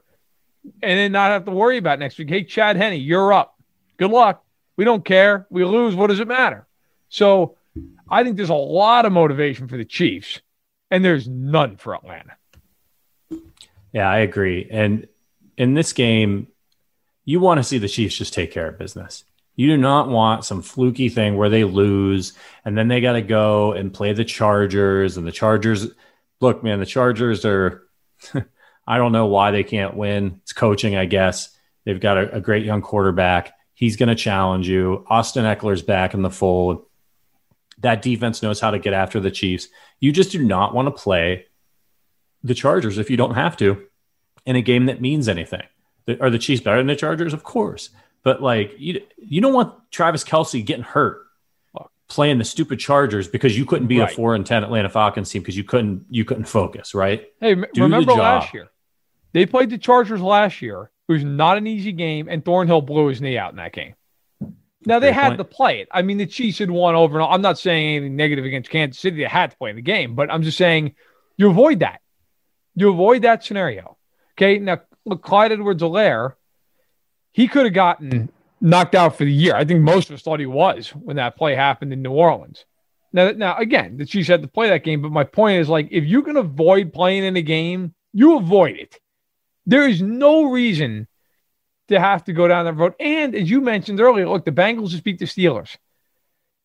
and then not have to worry about next week. Hey, Chad Henne, you're up. Good luck. We don't care. We lose. What does it matter? So I think there's a lot of motivation for the Chiefs, and there's none for Atlanta. Yeah, I agree. And in this game, you want to see the Chiefs just take care of business. You do not want some fluky thing where they lose and then they got to go and play the Chargers. And the Chargers, look, man, the Chargers are, I don't know why they can't win. It's coaching, I guess. They've got a, a great young quarterback. He's going to challenge you. Austin Ekeler's back in the fold. That defense knows how to get after the Chiefs. You just do not want to play the Chargers if you don't have to in a game that means anything. Are the Chiefs better than the Chargers? Of course. But like you you don't want Travis Kelce getting hurt playing the stupid Chargers because you couldn't be right. a four and ten Atlanta Falcons team because you couldn't you couldn't focus, right? Hey, Do remember last year? They played the Chargers last year it was not an easy game, and Thornhill blew his knee out in that game. Now they Fair had point. to play it. I mean, the Chiefs had won over. And I'm not saying anything negative against Kansas City. They had to play in the game, but I'm just saying you avoid that. You avoid that scenario. Okay. Now, look, Clyde Edwards-Helaire, he could have gotten knocked out for the year. I think most of us thought he was when that play happened in New Orleans. Now, now again, the Chiefs had to play that game, but my point is like if you can avoid playing in a game, you avoid it. There is no reason to have to go down that road. And as you mentioned earlier, look, the Bengals just beat the Steelers.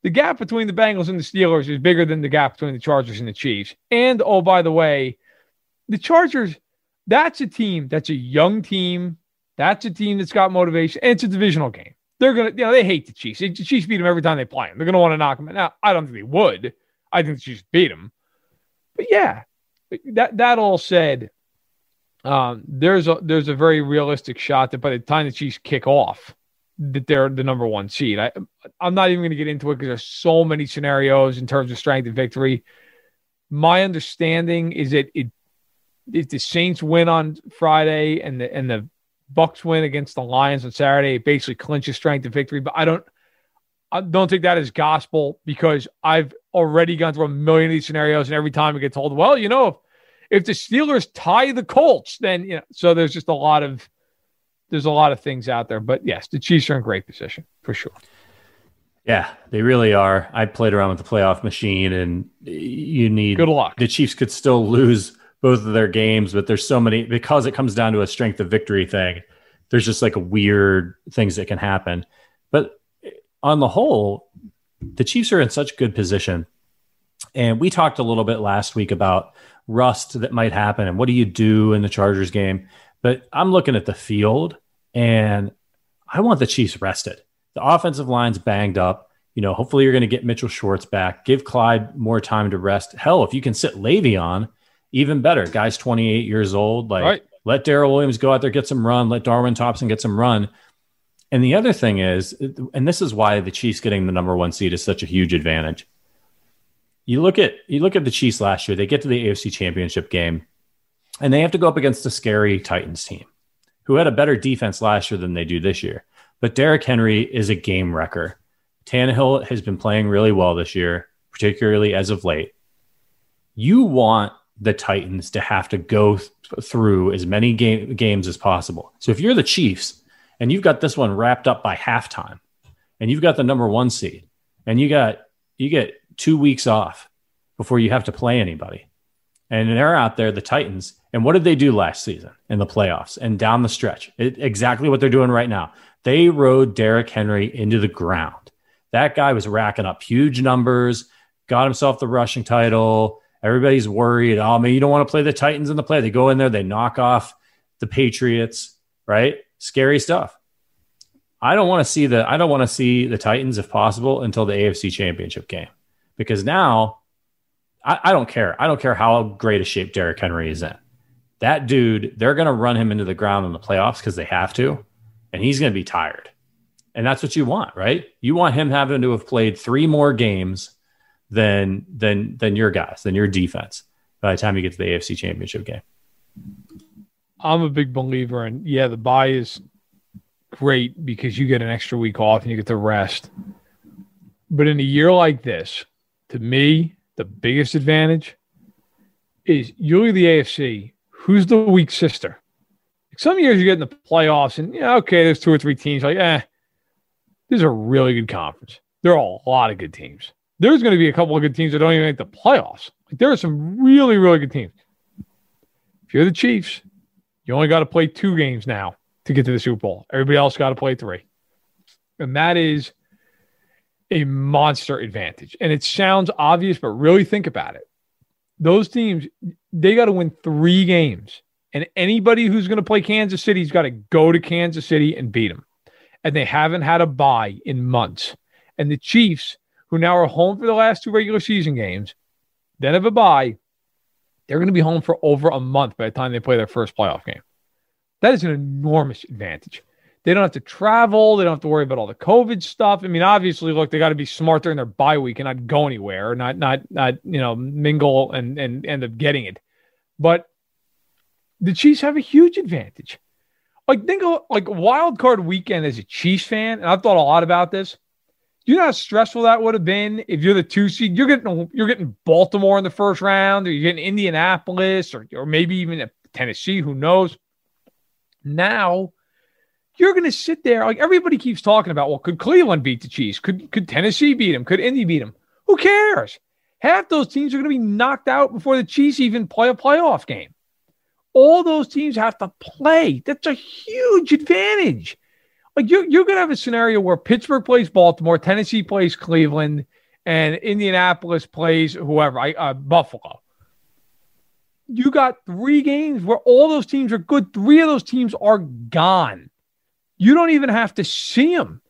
The gap between the Bengals and the Steelers is bigger than the gap between the Chargers and the Chiefs. And oh, by the way, the Chargers, that's a team that's a young team. That's a team that's got motivation. And it's a divisional game. They're gonna, you know, they hate the Chiefs. The Chiefs beat them every time they play them. They're gonna want to knock them. Out. Now, I don't think they would. I think the Chiefs beat them. But yeah, that that all said, um, there's a there's a very realistic shot that by the time the Chiefs kick off, that they're the number one seed. I I'm not even going to get into it because there's so many scenarios in terms of strength and victory. My understanding is that it if the Saints win on Friday and the and the Bucs win against the Lions on Saturday, it basically clinches strength and victory. But I don't I don't take that as gospel because I've already gone through a million of these scenarios, and every time I get told, well, you know, if the Steelers tie the Colts, then you know. So there's just a lot of there's a lot of things out there. But yes, the Chiefs are in great position for sure. Yeah, they really are. I played around with the playoff machine, and you need good luck. The Chiefs could still lose both of their games, but there's so many because it comes down to a strength of victory thing. There's just like a weird things that can happen. But on the whole, the Chiefs are in such good position. And we talked a little bit last week about rust that might happen and what do you do in the Chargers game. But I'm looking at the field and I want the Chiefs rested. The offensive line's banged up. You know, hopefully you're going to get Mitchell Schwartz back. Give Clyde more time to rest. Hell, if you can sit Le'Veon, even better. Guy's 28 years old. Like, right. let Darrel Williams go out there, get some run. Let Darwin Thompson get some run. And the other thing is, and this is why the Chiefs getting the number one seed is such a huge advantage. You look at you look at the Chiefs last year. They get to the AFC Championship game, and they have to go up against a scary Titans team, who had a better defense last year than they do this year. But Derrick Henry is a game wrecker. Tannehill has been playing really well this year, particularly as of late. You want the Titans to have to go th- through as many game- games as possible. So if you're the Chiefs and you've got this one wrapped up by halftime, and you've got the number one seed, and you got you get two weeks off before you have to play anybody, and they're out there, the Titans. And what did they do last season in the playoffs and down the stretch? It, exactly what they're doing right now. They rode Derrick Henry into the ground. That guy was racking up huge numbers, got himself the rushing title. Everybody's worried. Oh man, you don't want to play the Titans in the play. They go in there, they knock off the Patriots, right? Scary stuff. I don't want to see the I don't want to see the Titans if possible until the AFC Championship game because now I, I don't care. I don't care how great a shape Derrick Henry is in. That dude, they're going to run him into the ground in the playoffs because they have to and he's going to be tired. And that's what you want, right? You want him having to have played three more games than than than your guys, than your defense by the time you get to the AFC Championship game. I'm a big believer in yeah, the bye is great because you get an extra week off and you get to rest. But in a year like this, to me, the biggest advantage is you're the AFC. Who's the weak sister? Some years you get in the playoffs and yeah, okay, there's two or three teams like, eh, this is a really good conference. There are a lot of good teams. There's going to be a couple of good teams that don't even make the playoffs. Like there are some really, really good teams. If you're the Chiefs, you only got to play two games now to get to the Super Bowl. Everybody else got to play three. And that is a monster advantage. And it sounds obvious, but really think about it. Those teams, they got to win three games and anybody who's going to play Kansas City's got to go to Kansas City and beat them. And they haven't had a bye in months. And the Chiefs, who now are home for the last two regular season games, then have a bye, they're going to be home for over a month by the time they play their first playoff game. That is an enormous advantage. They don't have to travel. They don't have to worry about all the COVID stuff. I mean, obviously, look, they got to be smart during their bye week and not go anywhere, not not not you know mingle and and end up getting it. But the Chiefs have a huge advantage. Like think of like wild card weekend as a Chiefs fan, and I've thought a lot about this. You know how stressful that would have been if you're the two seed. You're getting you're getting Baltimore in the first round, or you're getting Indianapolis, or or maybe even Tennessee. Who knows? Now you're going to sit there like everybody keeps talking about. Well, could Cleveland beat the Chiefs? Could could Tennessee beat them? Could Indy beat them? Who cares? Half those teams are going to be knocked out before the Chiefs even play a playoff game all those teams have to play. That's a huge advantage. Like you're, you're going to have a scenario where Pittsburgh plays Baltimore, Tennessee plays Cleveland, and Indianapolis plays whoever, uh, Buffalo. You got three games where all those teams are good. Three of those teams are gone. You don't even have to see them.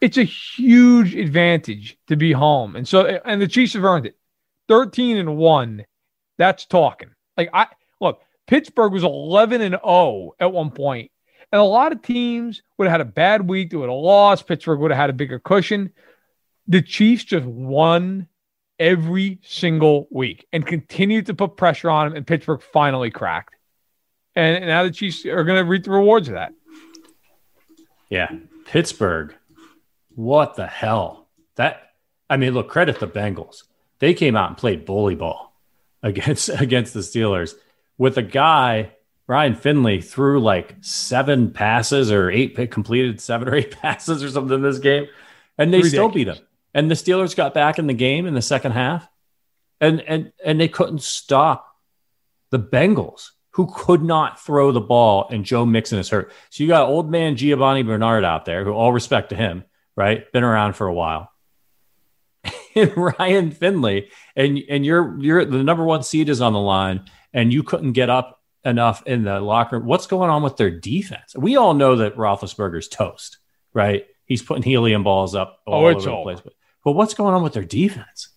It's a huge advantage to be home. And so, and the Chiefs have earned it 13 and one. That's talking. Like, I look, Pittsburgh was 11 and 0 at one point. And a lot of teams would have had a bad week. They would have lost. Pittsburgh would have had a bigger cushion. The Chiefs just won every single week and continued to put pressure on them. And Pittsburgh finally cracked. And, now the Chiefs are going to reap the rewards of that. Yeah. Pittsburgh. What the hell? That, I mean, look, credit the Bengals. They came out and played bully ball against against the Steelers with a guy Ryan Finley threw like seven passes or eight completed seven or eight passes or something in this game, and they Ridiculous. still beat them. And the Steelers got back in the game in the second half, and and and they couldn't stop the Bengals, who could not throw the ball, and Joe Mixon is hurt. So you got old man Giovani Bernard out there, who all respect to him, right? Been around for a while. and Ryan Finley, and and you're you're the number one seed is on the line, and you couldn't get up enough in the locker room. What's going on with their defense? We all know that Roethlisberger's toast, right? He's putting helium balls up oh, all oh, over the place. But, but what's going on with their defense?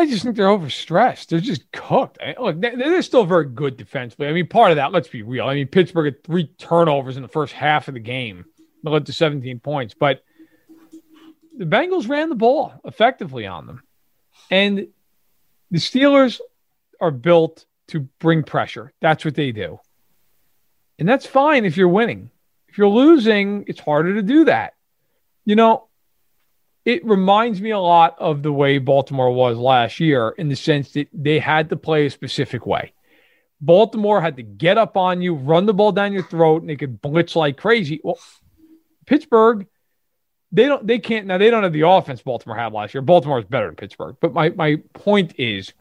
I just think they're overstressed. They're just cooked. Eh, look, they're still very good defensively. I mean, part of that, let's be real. I mean, Pittsburgh had three turnovers in the first half of the game that led to 17 points, but the Bengals ran the ball effectively on them. And the Steelers are built to bring pressure. That's what they do. And that's fine if you're winning. If you're losing, it's harder to do that. You know, it reminds me a lot of the way Baltimore was last year in the sense that they had to play a specific way. Baltimore had to get up on you, run the ball down your throat, and they could blitz like crazy. Well, Pittsburgh, they don't they can't now they don't have the offense Baltimore had last year. Baltimore is better than Pittsburgh. But my my point is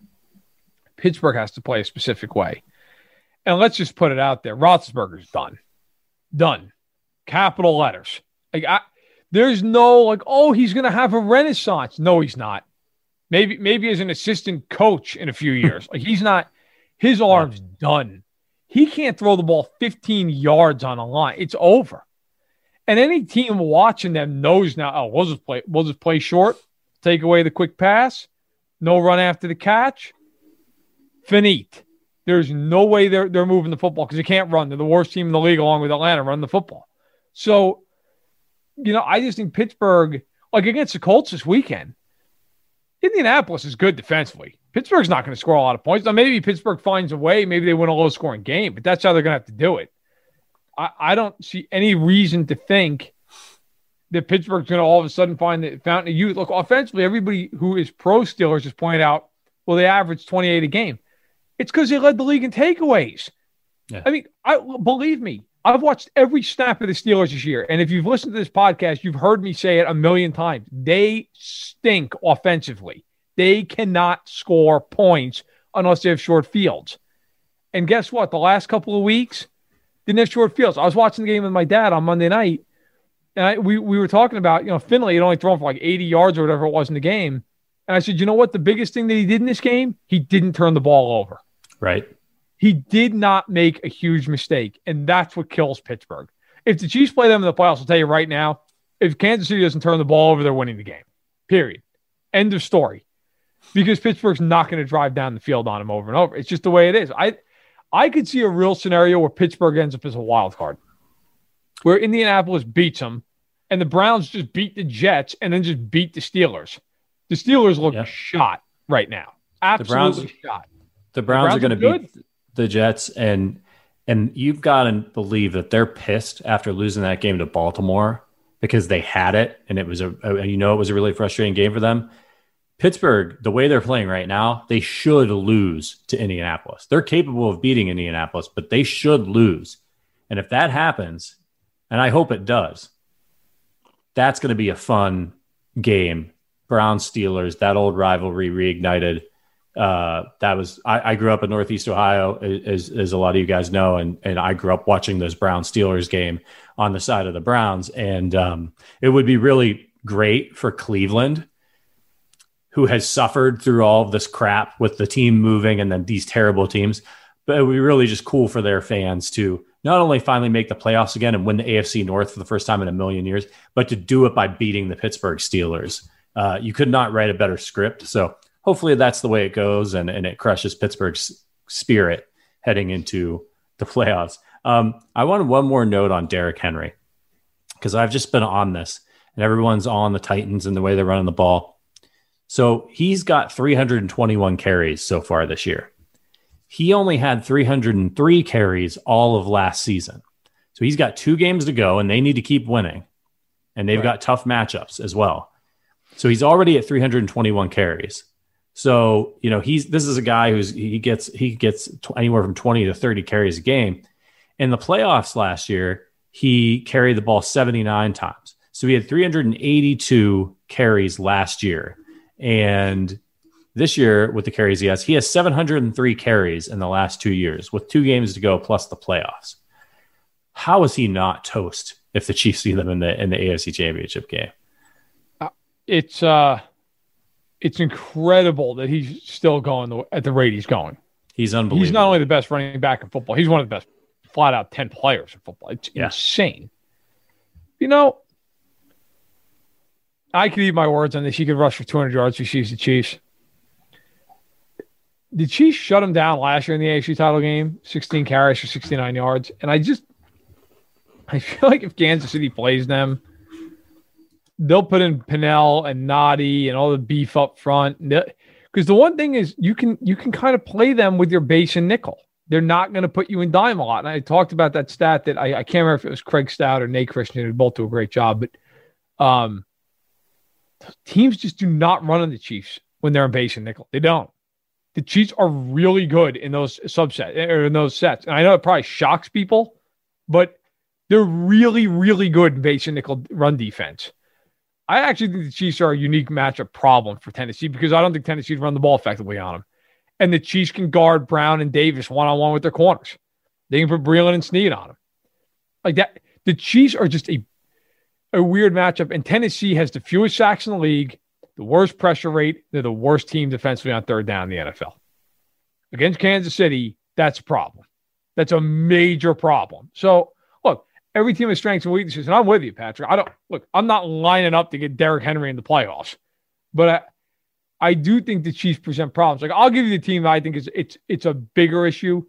Pittsburgh has to play a specific way. And let's just put it out there. Roethlisberger's done. Done. Capital letters. Like I, there's no like, oh, he's gonna have a renaissance. No, he's not. Maybe maybe as an assistant coach in a few years. like he's not his arm's done. He can't throw the ball 15 yards on a line. It's over. And any team watching them knows now, oh, we'll just play, we'll just play short, take away the quick pass, no run after the catch finite. There's no way they're they're moving the football because they can't run. They're the worst team in the league, along with Atlanta, run the football. So, you know, I just think Pittsburgh, like against the Colts this weekend, Indianapolis is good defensively. Pittsburgh's not going to score a lot of points. Now, maybe Pittsburgh finds a way. Maybe they win a low scoring game, but that's how they're going to have to do it. I, I don't see any reason to think that Pittsburgh's going to all of a sudden find the fountain of youth. Look, offensively, everybody who is pro Steelers just pointed out, well, they average 28 a game. It's because they led the league in takeaways. Yeah. I mean, I believe me, I've watched every snap of the Steelers this year. And if you've listened to this podcast, you've heard me say it a million times. They stink offensively. They cannot score points unless they have short fields. And guess what? The last couple of weeks, didn't have short fields. I was watching the game with my dad on Monday night, and I, we, we were talking about, you know, Finley had only thrown for like 80 yards or whatever it was in the game. And I said, you know what? The biggest thing that he did in this game, he didn't turn the ball over. Right. He did not make a huge mistake, and that's what kills Pittsburgh. If the Chiefs play them in the playoffs, I'll tell you right now, if Kansas City doesn't turn the ball over, they're winning the game. Period. End of story. Because Pittsburgh's not going to drive down the field on them over and over. It's just the way it is. I I could see a real scenario where Pittsburgh ends up as a wild card, where Indianapolis beats them, and the Browns just beat the Jets and then just beat the Steelers. The Steelers look yeah. shot right now. Absolutely the Browns, shot. The Browns, the Browns are going to beat the Jets, and and you've got to believe that they're pissed after losing that game to Baltimore because they had it, and it was a, you know it was a really frustrating game for them. Pittsburgh, the way they're playing right now, they should lose to Indianapolis. They're capable of beating Indianapolis, but they should lose. And if that happens, and I hope it does, that's going to be a fun game. Brown Steelers, that old rivalry reignited uh, that was I, I, grew up in Northeast Ohio, as, as a lot of you guys know, and and I grew up watching those Brown Steelers game on the side of the Browns, and um, it would be really great for Cleveland, who has suffered through all of this crap with the team moving and then these terrible teams, but it would be really just cool for their fans to not only finally make the playoffs again and win the AFC North for the first time in a million years, but to do it by beating the Pittsburgh Steelers. Uh, you could not write a better script. So hopefully that's the way it goes and, and it crushes Pittsburgh's spirit heading into the playoffs. Um, I wanted one more note on Derrick Henry because I've just been on this and everyone's on the Titans and the way they're running the ball. So he's got 321 carries so far this year. He only had 303 carries all of last season. So he's got two games to go and they need to keep winning. And they've right. got tough matchups as well. So he's already at 321 carries. So, you know, he's this is a guy who's he gets he gets anywhere from 20 to 30 carries a game. In the playoffs last year, he carried the ball 79 times. So he had 382 carries last year. And this year with the carries he has, he has 703 carries in the last 2 years with 2 games to go plus the playoffs. How is he not toast if the Chiefs see them in the in the AFC Championship game? Uh, it's uh it's incredible that he's still going the, at the rate he's going. He's unbelievable. He's not only the best running back in football, he's one of the best flat out 10 players in football. It's yeah. insane. You know, I could eat my words on this. He could rush for 200 yards if he the Chiefs. The Chiefs shut him down last year in the AFC title game, 16 carries for 69 yards. And I just, I feel like if Kansas City plays them, they'll put in Pennel and Nnadi and all the beef up front. Because the one thing is you can you can kind of play them with your base and nickel. They're not going to put you in dime a lot. And I talked about that stat that I, I can't remember if it was Craig Stout or Nate Christian who both do a great job, but um, teams just do not run on the Chiefs when they're in base and nickel. They don't. The Chiefs are really good in those subsets or in those sets. And I know it probably shocks people, but they're really, really good in base and nickel run defense. I actually think the Chiefs are a unique matchup problem for Tennessee because I don't think Tennessee's run the ball effectively on them. And the Chiefs can guard Brown and Davis one on one with their corners. They can put Breeland and Sneed on them. Like that. The Chiefs are just a, a weird matchup. And Tennessee has the fewest sacks in the league, the worst pressure rate. They're the worst team defensively on third down in the NFL. Against Kansas City, that's a problem. That's a major problem. So every team has strengths and weaknesses. And I'm with you, Patrick. I don't look, I'm not lining up to get Derrick Henry in the playoffs, but I, I do think the Chiefs present problems. Like I'll give you the team I think is it's it's a bigger issue.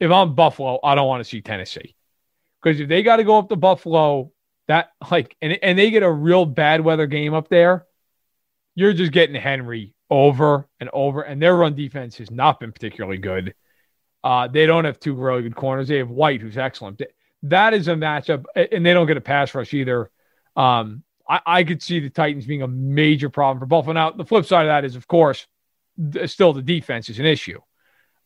If I'm Buffalo, I don't want to see Tennessee. Because if they got to go up to Buffalo, that like and, and they get a real bad weather game up there, you're just getting Henry over and over. And their run defense has not been particularly good. Uh, they don't have two really good corners. They have White, who's excellent that is a matchup, and they don't get a pass rush either. Um, I, I, could see the Titans being a major problem for Buffalo. Now, the flip side of that is, of course, th- still the defense is an issue.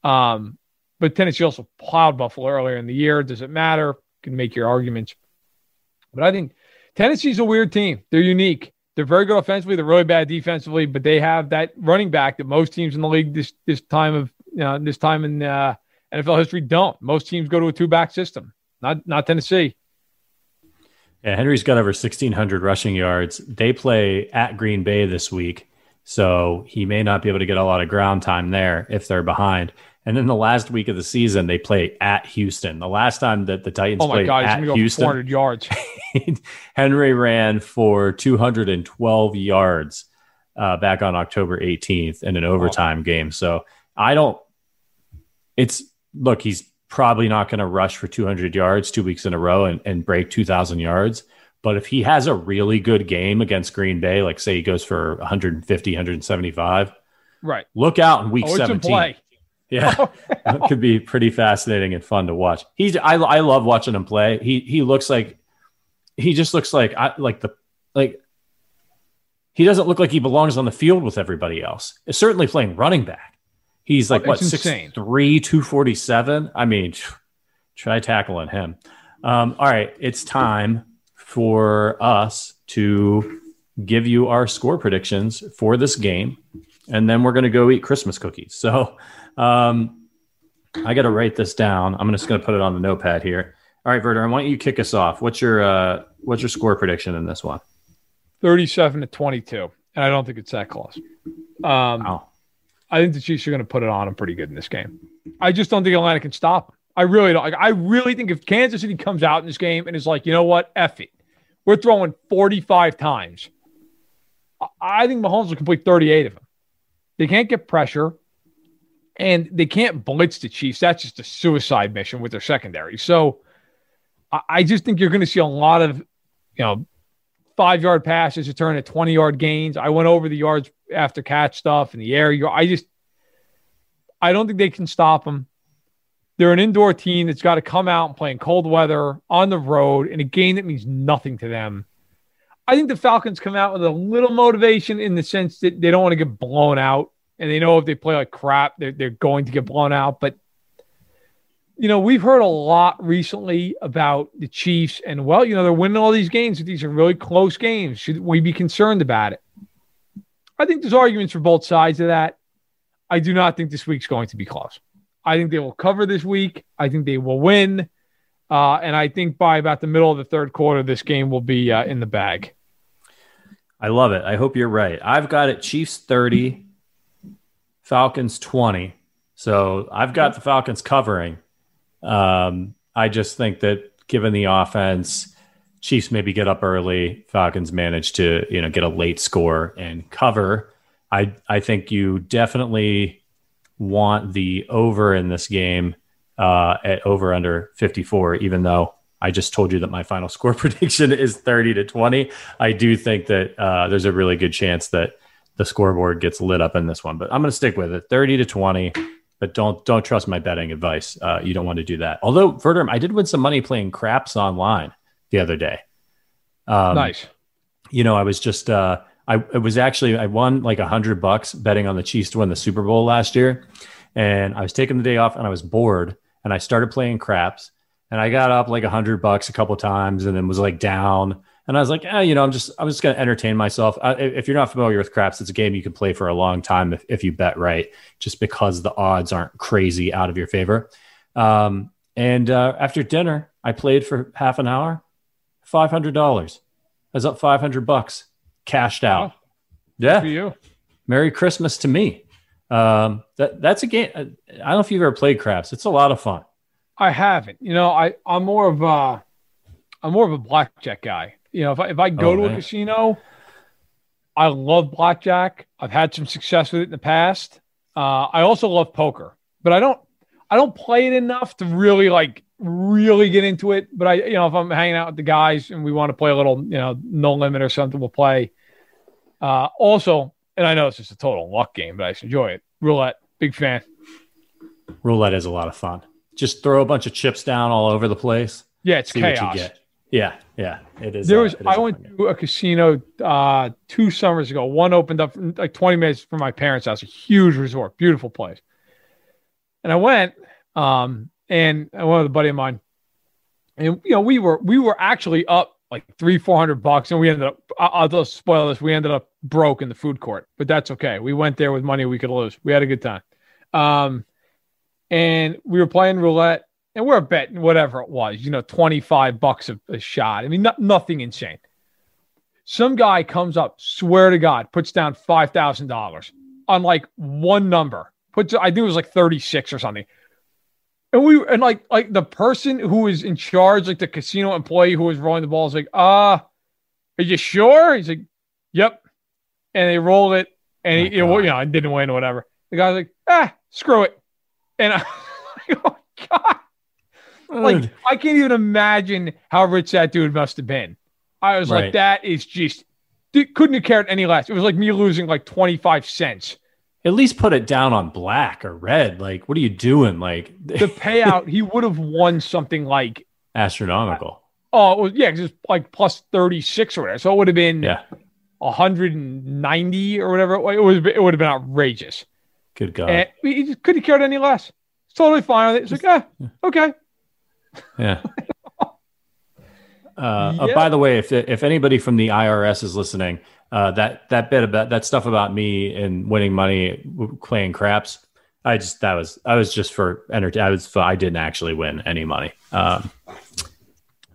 Um, but Tennessee also plowed Buffalo earlier in the year. Does it matter? You can make your arguments. But I think Tennessee's a weird team. They're unique. They're very good offensively. They're really bad defensively, but they have that running back that most teams in the league this this time of you know, this time in uh, NFL history don't. Most teams go to a two back system not not Tennessee. Yeah, Henry's got over 1,600 rushing yards. They play at Green Bay this week, so he may not be able to get a lot of ground time there if they're behind. And then the last week of the season, they play at Houston. The last time that the Titans oh my played God, at go Houston, 400 yards. Henry ran for 212 yards uh, back on October 18th in an overtime oh. game. So I don't. It's look, he's probably not going to rush for 200 yards two weeks in a row and, and break 2,000 yards. But if he has a really good game against Green Bay, like say he goes for 150, 175, right? Look out in week oh, 17. Yeah, oh, it could be pretty fascinating and fun to watch. He's I, I love watching him play. He he looks like he just looks like I like the like he doesn't look like he belongs on the field with everybody else. certainly playing running back. He's like oh, what six three two forty seven. I mean, try tackling him. Um, all right, it's time for us to give you our score predictions for this game, and then we're going to go eat Christmas cookies. So, um, I got to write this down. I'm just going to put it on the notepad here. All right, Verder, I want you kick us off. What's your uh, what's your score prediction in this one? Thirty-seven to twenty-two, and I don't think it's that close. Um, wow. I think the Chiefs are going to put it on them pretty good in this game. I just don't think Atlanta can stop them. I really don't. Like, I really think if Kansas City comes out in this game and is like, you know what, F it, we're throwing 45 times. I think Mahomes will complete 38 of them. They can't get pressure and they can't blitz the Chiefs. That's just a suicide mission with their secondary. So I just think you're going to see a lot of, you know, five yard passes to turn at 20 yard gains. I went over the yards after catch stuff in the air. I just, I don't think they can stop them. They're an indoor team that's got to come out and play in cold weather on the road in a game that means nothing to them. I think the Falcons come out with a little motivation in the sense that they don't want to get blown out and they know if they play like crap, they're they're going to get blown out. But you know, we've heard a lot recently about the Chiefs, and well, you know, they're winning all these games. But these are really close games. Should we be concerned about it? I think there's arguments for both sides of that. I do not think this week's going to be close. I think they will cover this week. I think they will win. Uh, and I think by about the middle of the third quarter, this game will be uh, in the bag. I love it. I hope you're right. I've got it Chiefs 30, Falcons 20. So I've got the Falcons covering. Um, I just think that given the offense, Chiefs maybe get up early. Falcons manage to you know get a late score and cover. I I think you definitely want the over in this game uh, at over under 54. Even though I just told you that my final score prediction is 30 to 20, I do think that uh, there's a really good chance that the scoreboard gets lit up in this one. But I'm going to stick with it, 30 to 20 but don't don't trust my betting advice. Uh, you don't want to do that. Although Verderame, I did win some money playing craps online the other day. Um, nice. You know, I was just uh, I it was actually I won like a hundred bucks betting on the Chiefs to win the Super Bowl last year, and I was taking the day off and I was bored and I started playing craps and I got up like a hundred bucks a couple times and then was like down and I was like, eh, you know, I'm just, I'm just going to entertain myself. Uh, if you're not familiar with craps, it's a game you can play for a long time if, if you bet right, just because the odds aren't crazy out of your favor. Um, and uh, after dinner, I played for half an hour, five hundred dollars. I was up five hundred bucks, cashed out. Yeah, you. Merry Christmas to me. Um, that that's a game. I don't know if you've ever played craps. It's a lot of fun. I haven't. You know, I I'm more of a I'm more of a blackjack guy. You know, if I, if I go oh, to man. a casino, I love blackjack. I've had some success with it in the past. Uh, I also love poker, but I don't I don't play it enough to really like really get into it. But I, you know, if I'm hanging out with the guys and we want to play a little, you know, no limit or something, we'll play. Uh, also, and I know it's just a total luck game, but I just enjoy it. Roulette, big fan. Roulette is a lot of fun. Just throw a bunch of chips down all over the place. Yeah, it's chaos. Yeah, yeah, it is. There was uh, I went to a casino uh, two summers ago. One opened up like 20 minutes from my parents' house. A huge resort, beautiful place. And I went, um, and went with a buddy of mine, and you know we were we were actually up like three four hundred bucks, and we ended up. I'll just spoil this. We ended up broke in the food court, but that's okay. We went there with money we could lose. We had a good time. Um, and we were playing roulette and we're betting whatever it was, you know, 25 bucks a, a shot. I mean, not, nothing insane. Some guy comes up, swear to God, puts down $5,000 on like one number. Puts, I think it was like 36 or something. And we, and like, like the person who was in charge, like the casino employee who was rolling the ball is like, uh, are you sure? He's like, yep. And they rolled it and he, you know, you know, I didn't win or whatever. The guy's like, ah, screw it. And I, oh my God. Like I can't even imagine how rich that dude must have been. I was right. like, that is just couldn't have cared any less. It was like me losing like 25 cents. At least put it down on black or red. Like, what are you doing? Like the payout, he would have won something like astronomical. oh, yeah, because it's like plus 36 or whatever. So it would have been yeah. 190 or whatever. It was it would have been outrageous. Good God. And he just couldn't have cared any less. It's totally fine with it. It's just, like, ah, yeah. okay. Yeah. Uh, uh, by the way, if if anybody from the IRS is listening, uh, that that bit about that stuff about me and winning money playing craps, I just that was I was just for entertain. I was for, I didn't actually win any money. Um,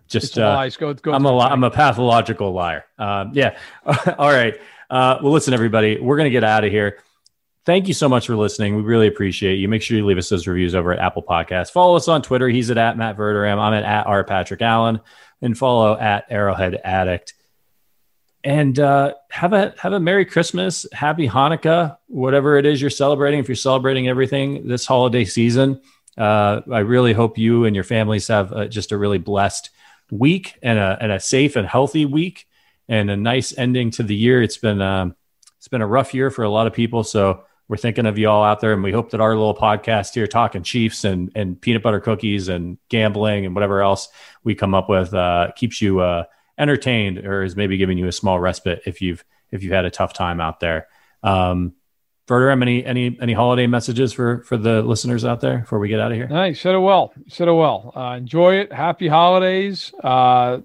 just uh, lies. Go, go I'm a I'm a pathological liar. Um, yeah. All right. Uh, well, listen, everybody, we're gonna get out of here thank you so much for listening. We really appreciate you. Make sure you leave us those reviews over at Apple Podcasts. Follow us on Twitter. He's at, at Matt Verderame. I'm at, at R. Patrick Allen. And follow at Arrowhead Addict. And uh, have a have a Merry Christmas, Happy Hanukkah, whatever it is you're celebrating. If you're celebrating everything this holiday season, uh, I really hope you and your families have uh, just a really blessed week and a and a safe and healthy week and a nice ending to the year. It's been um, it's been a rough year for a lot of people, so we're thinking of you all out there, and we hope that our little podcast here, talking Chiefs and and peanut butter cookies and gambling and whatever else we come up with, uh, keeps you uh, entertained or is maybe giving you a small respite if you've if you've had a tough time out there. Um, Verderame, any any any holiday messages for for the listeners out there before we get out of here? No, you said it well. You said it well. Uh, enjoy it. Happy holidays. Uh,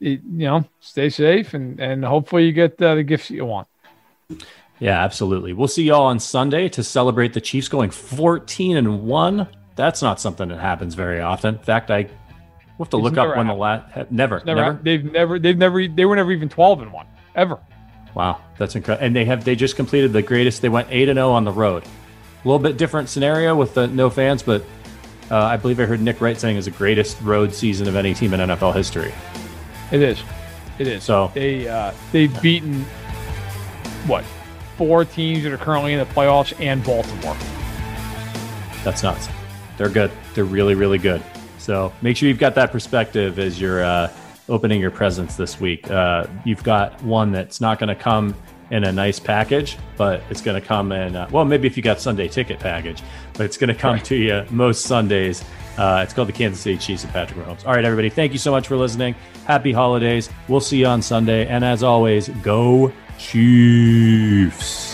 it, you know, stay safe and and hopefully you get uh, the gifts that you want. Yeah, absolutely. We'll see y'all on Sunday to celebrate the Chiefs going 14 and 1. That's not something that happens very often. In fact, I will have to It's look up when the last never, Never, never. They've never. They've never. They were never even twelve and one ever. Wow, that's incredible. And they have they just completed the greatest. They went 8 and 0 on the road. A little bit different scenario with the no fans, but uh, I believe I heard Nick Wright saying it's the greatest road season of any team in NFL history. It is. It is. So- they uh, they've beaten what four teams that are currently in the playoffs and Baltimore. That's nuts. They're good. They're really, really good. So make sure you've got that perspective as you're uh, opening your presents this week. Uh, you've got one that's not going to come in a nice package, but it's going to come in, uh, well, maybe if you got Sunday ticket package, but it's going to come to you most Sundays. Uh, it's called the Kansas City Chiefs of Patrick Mahomes. All right, everybody. Thank you so much for listening. Happy holidays. We'll see you on Sunday. And as always, go Chiefs.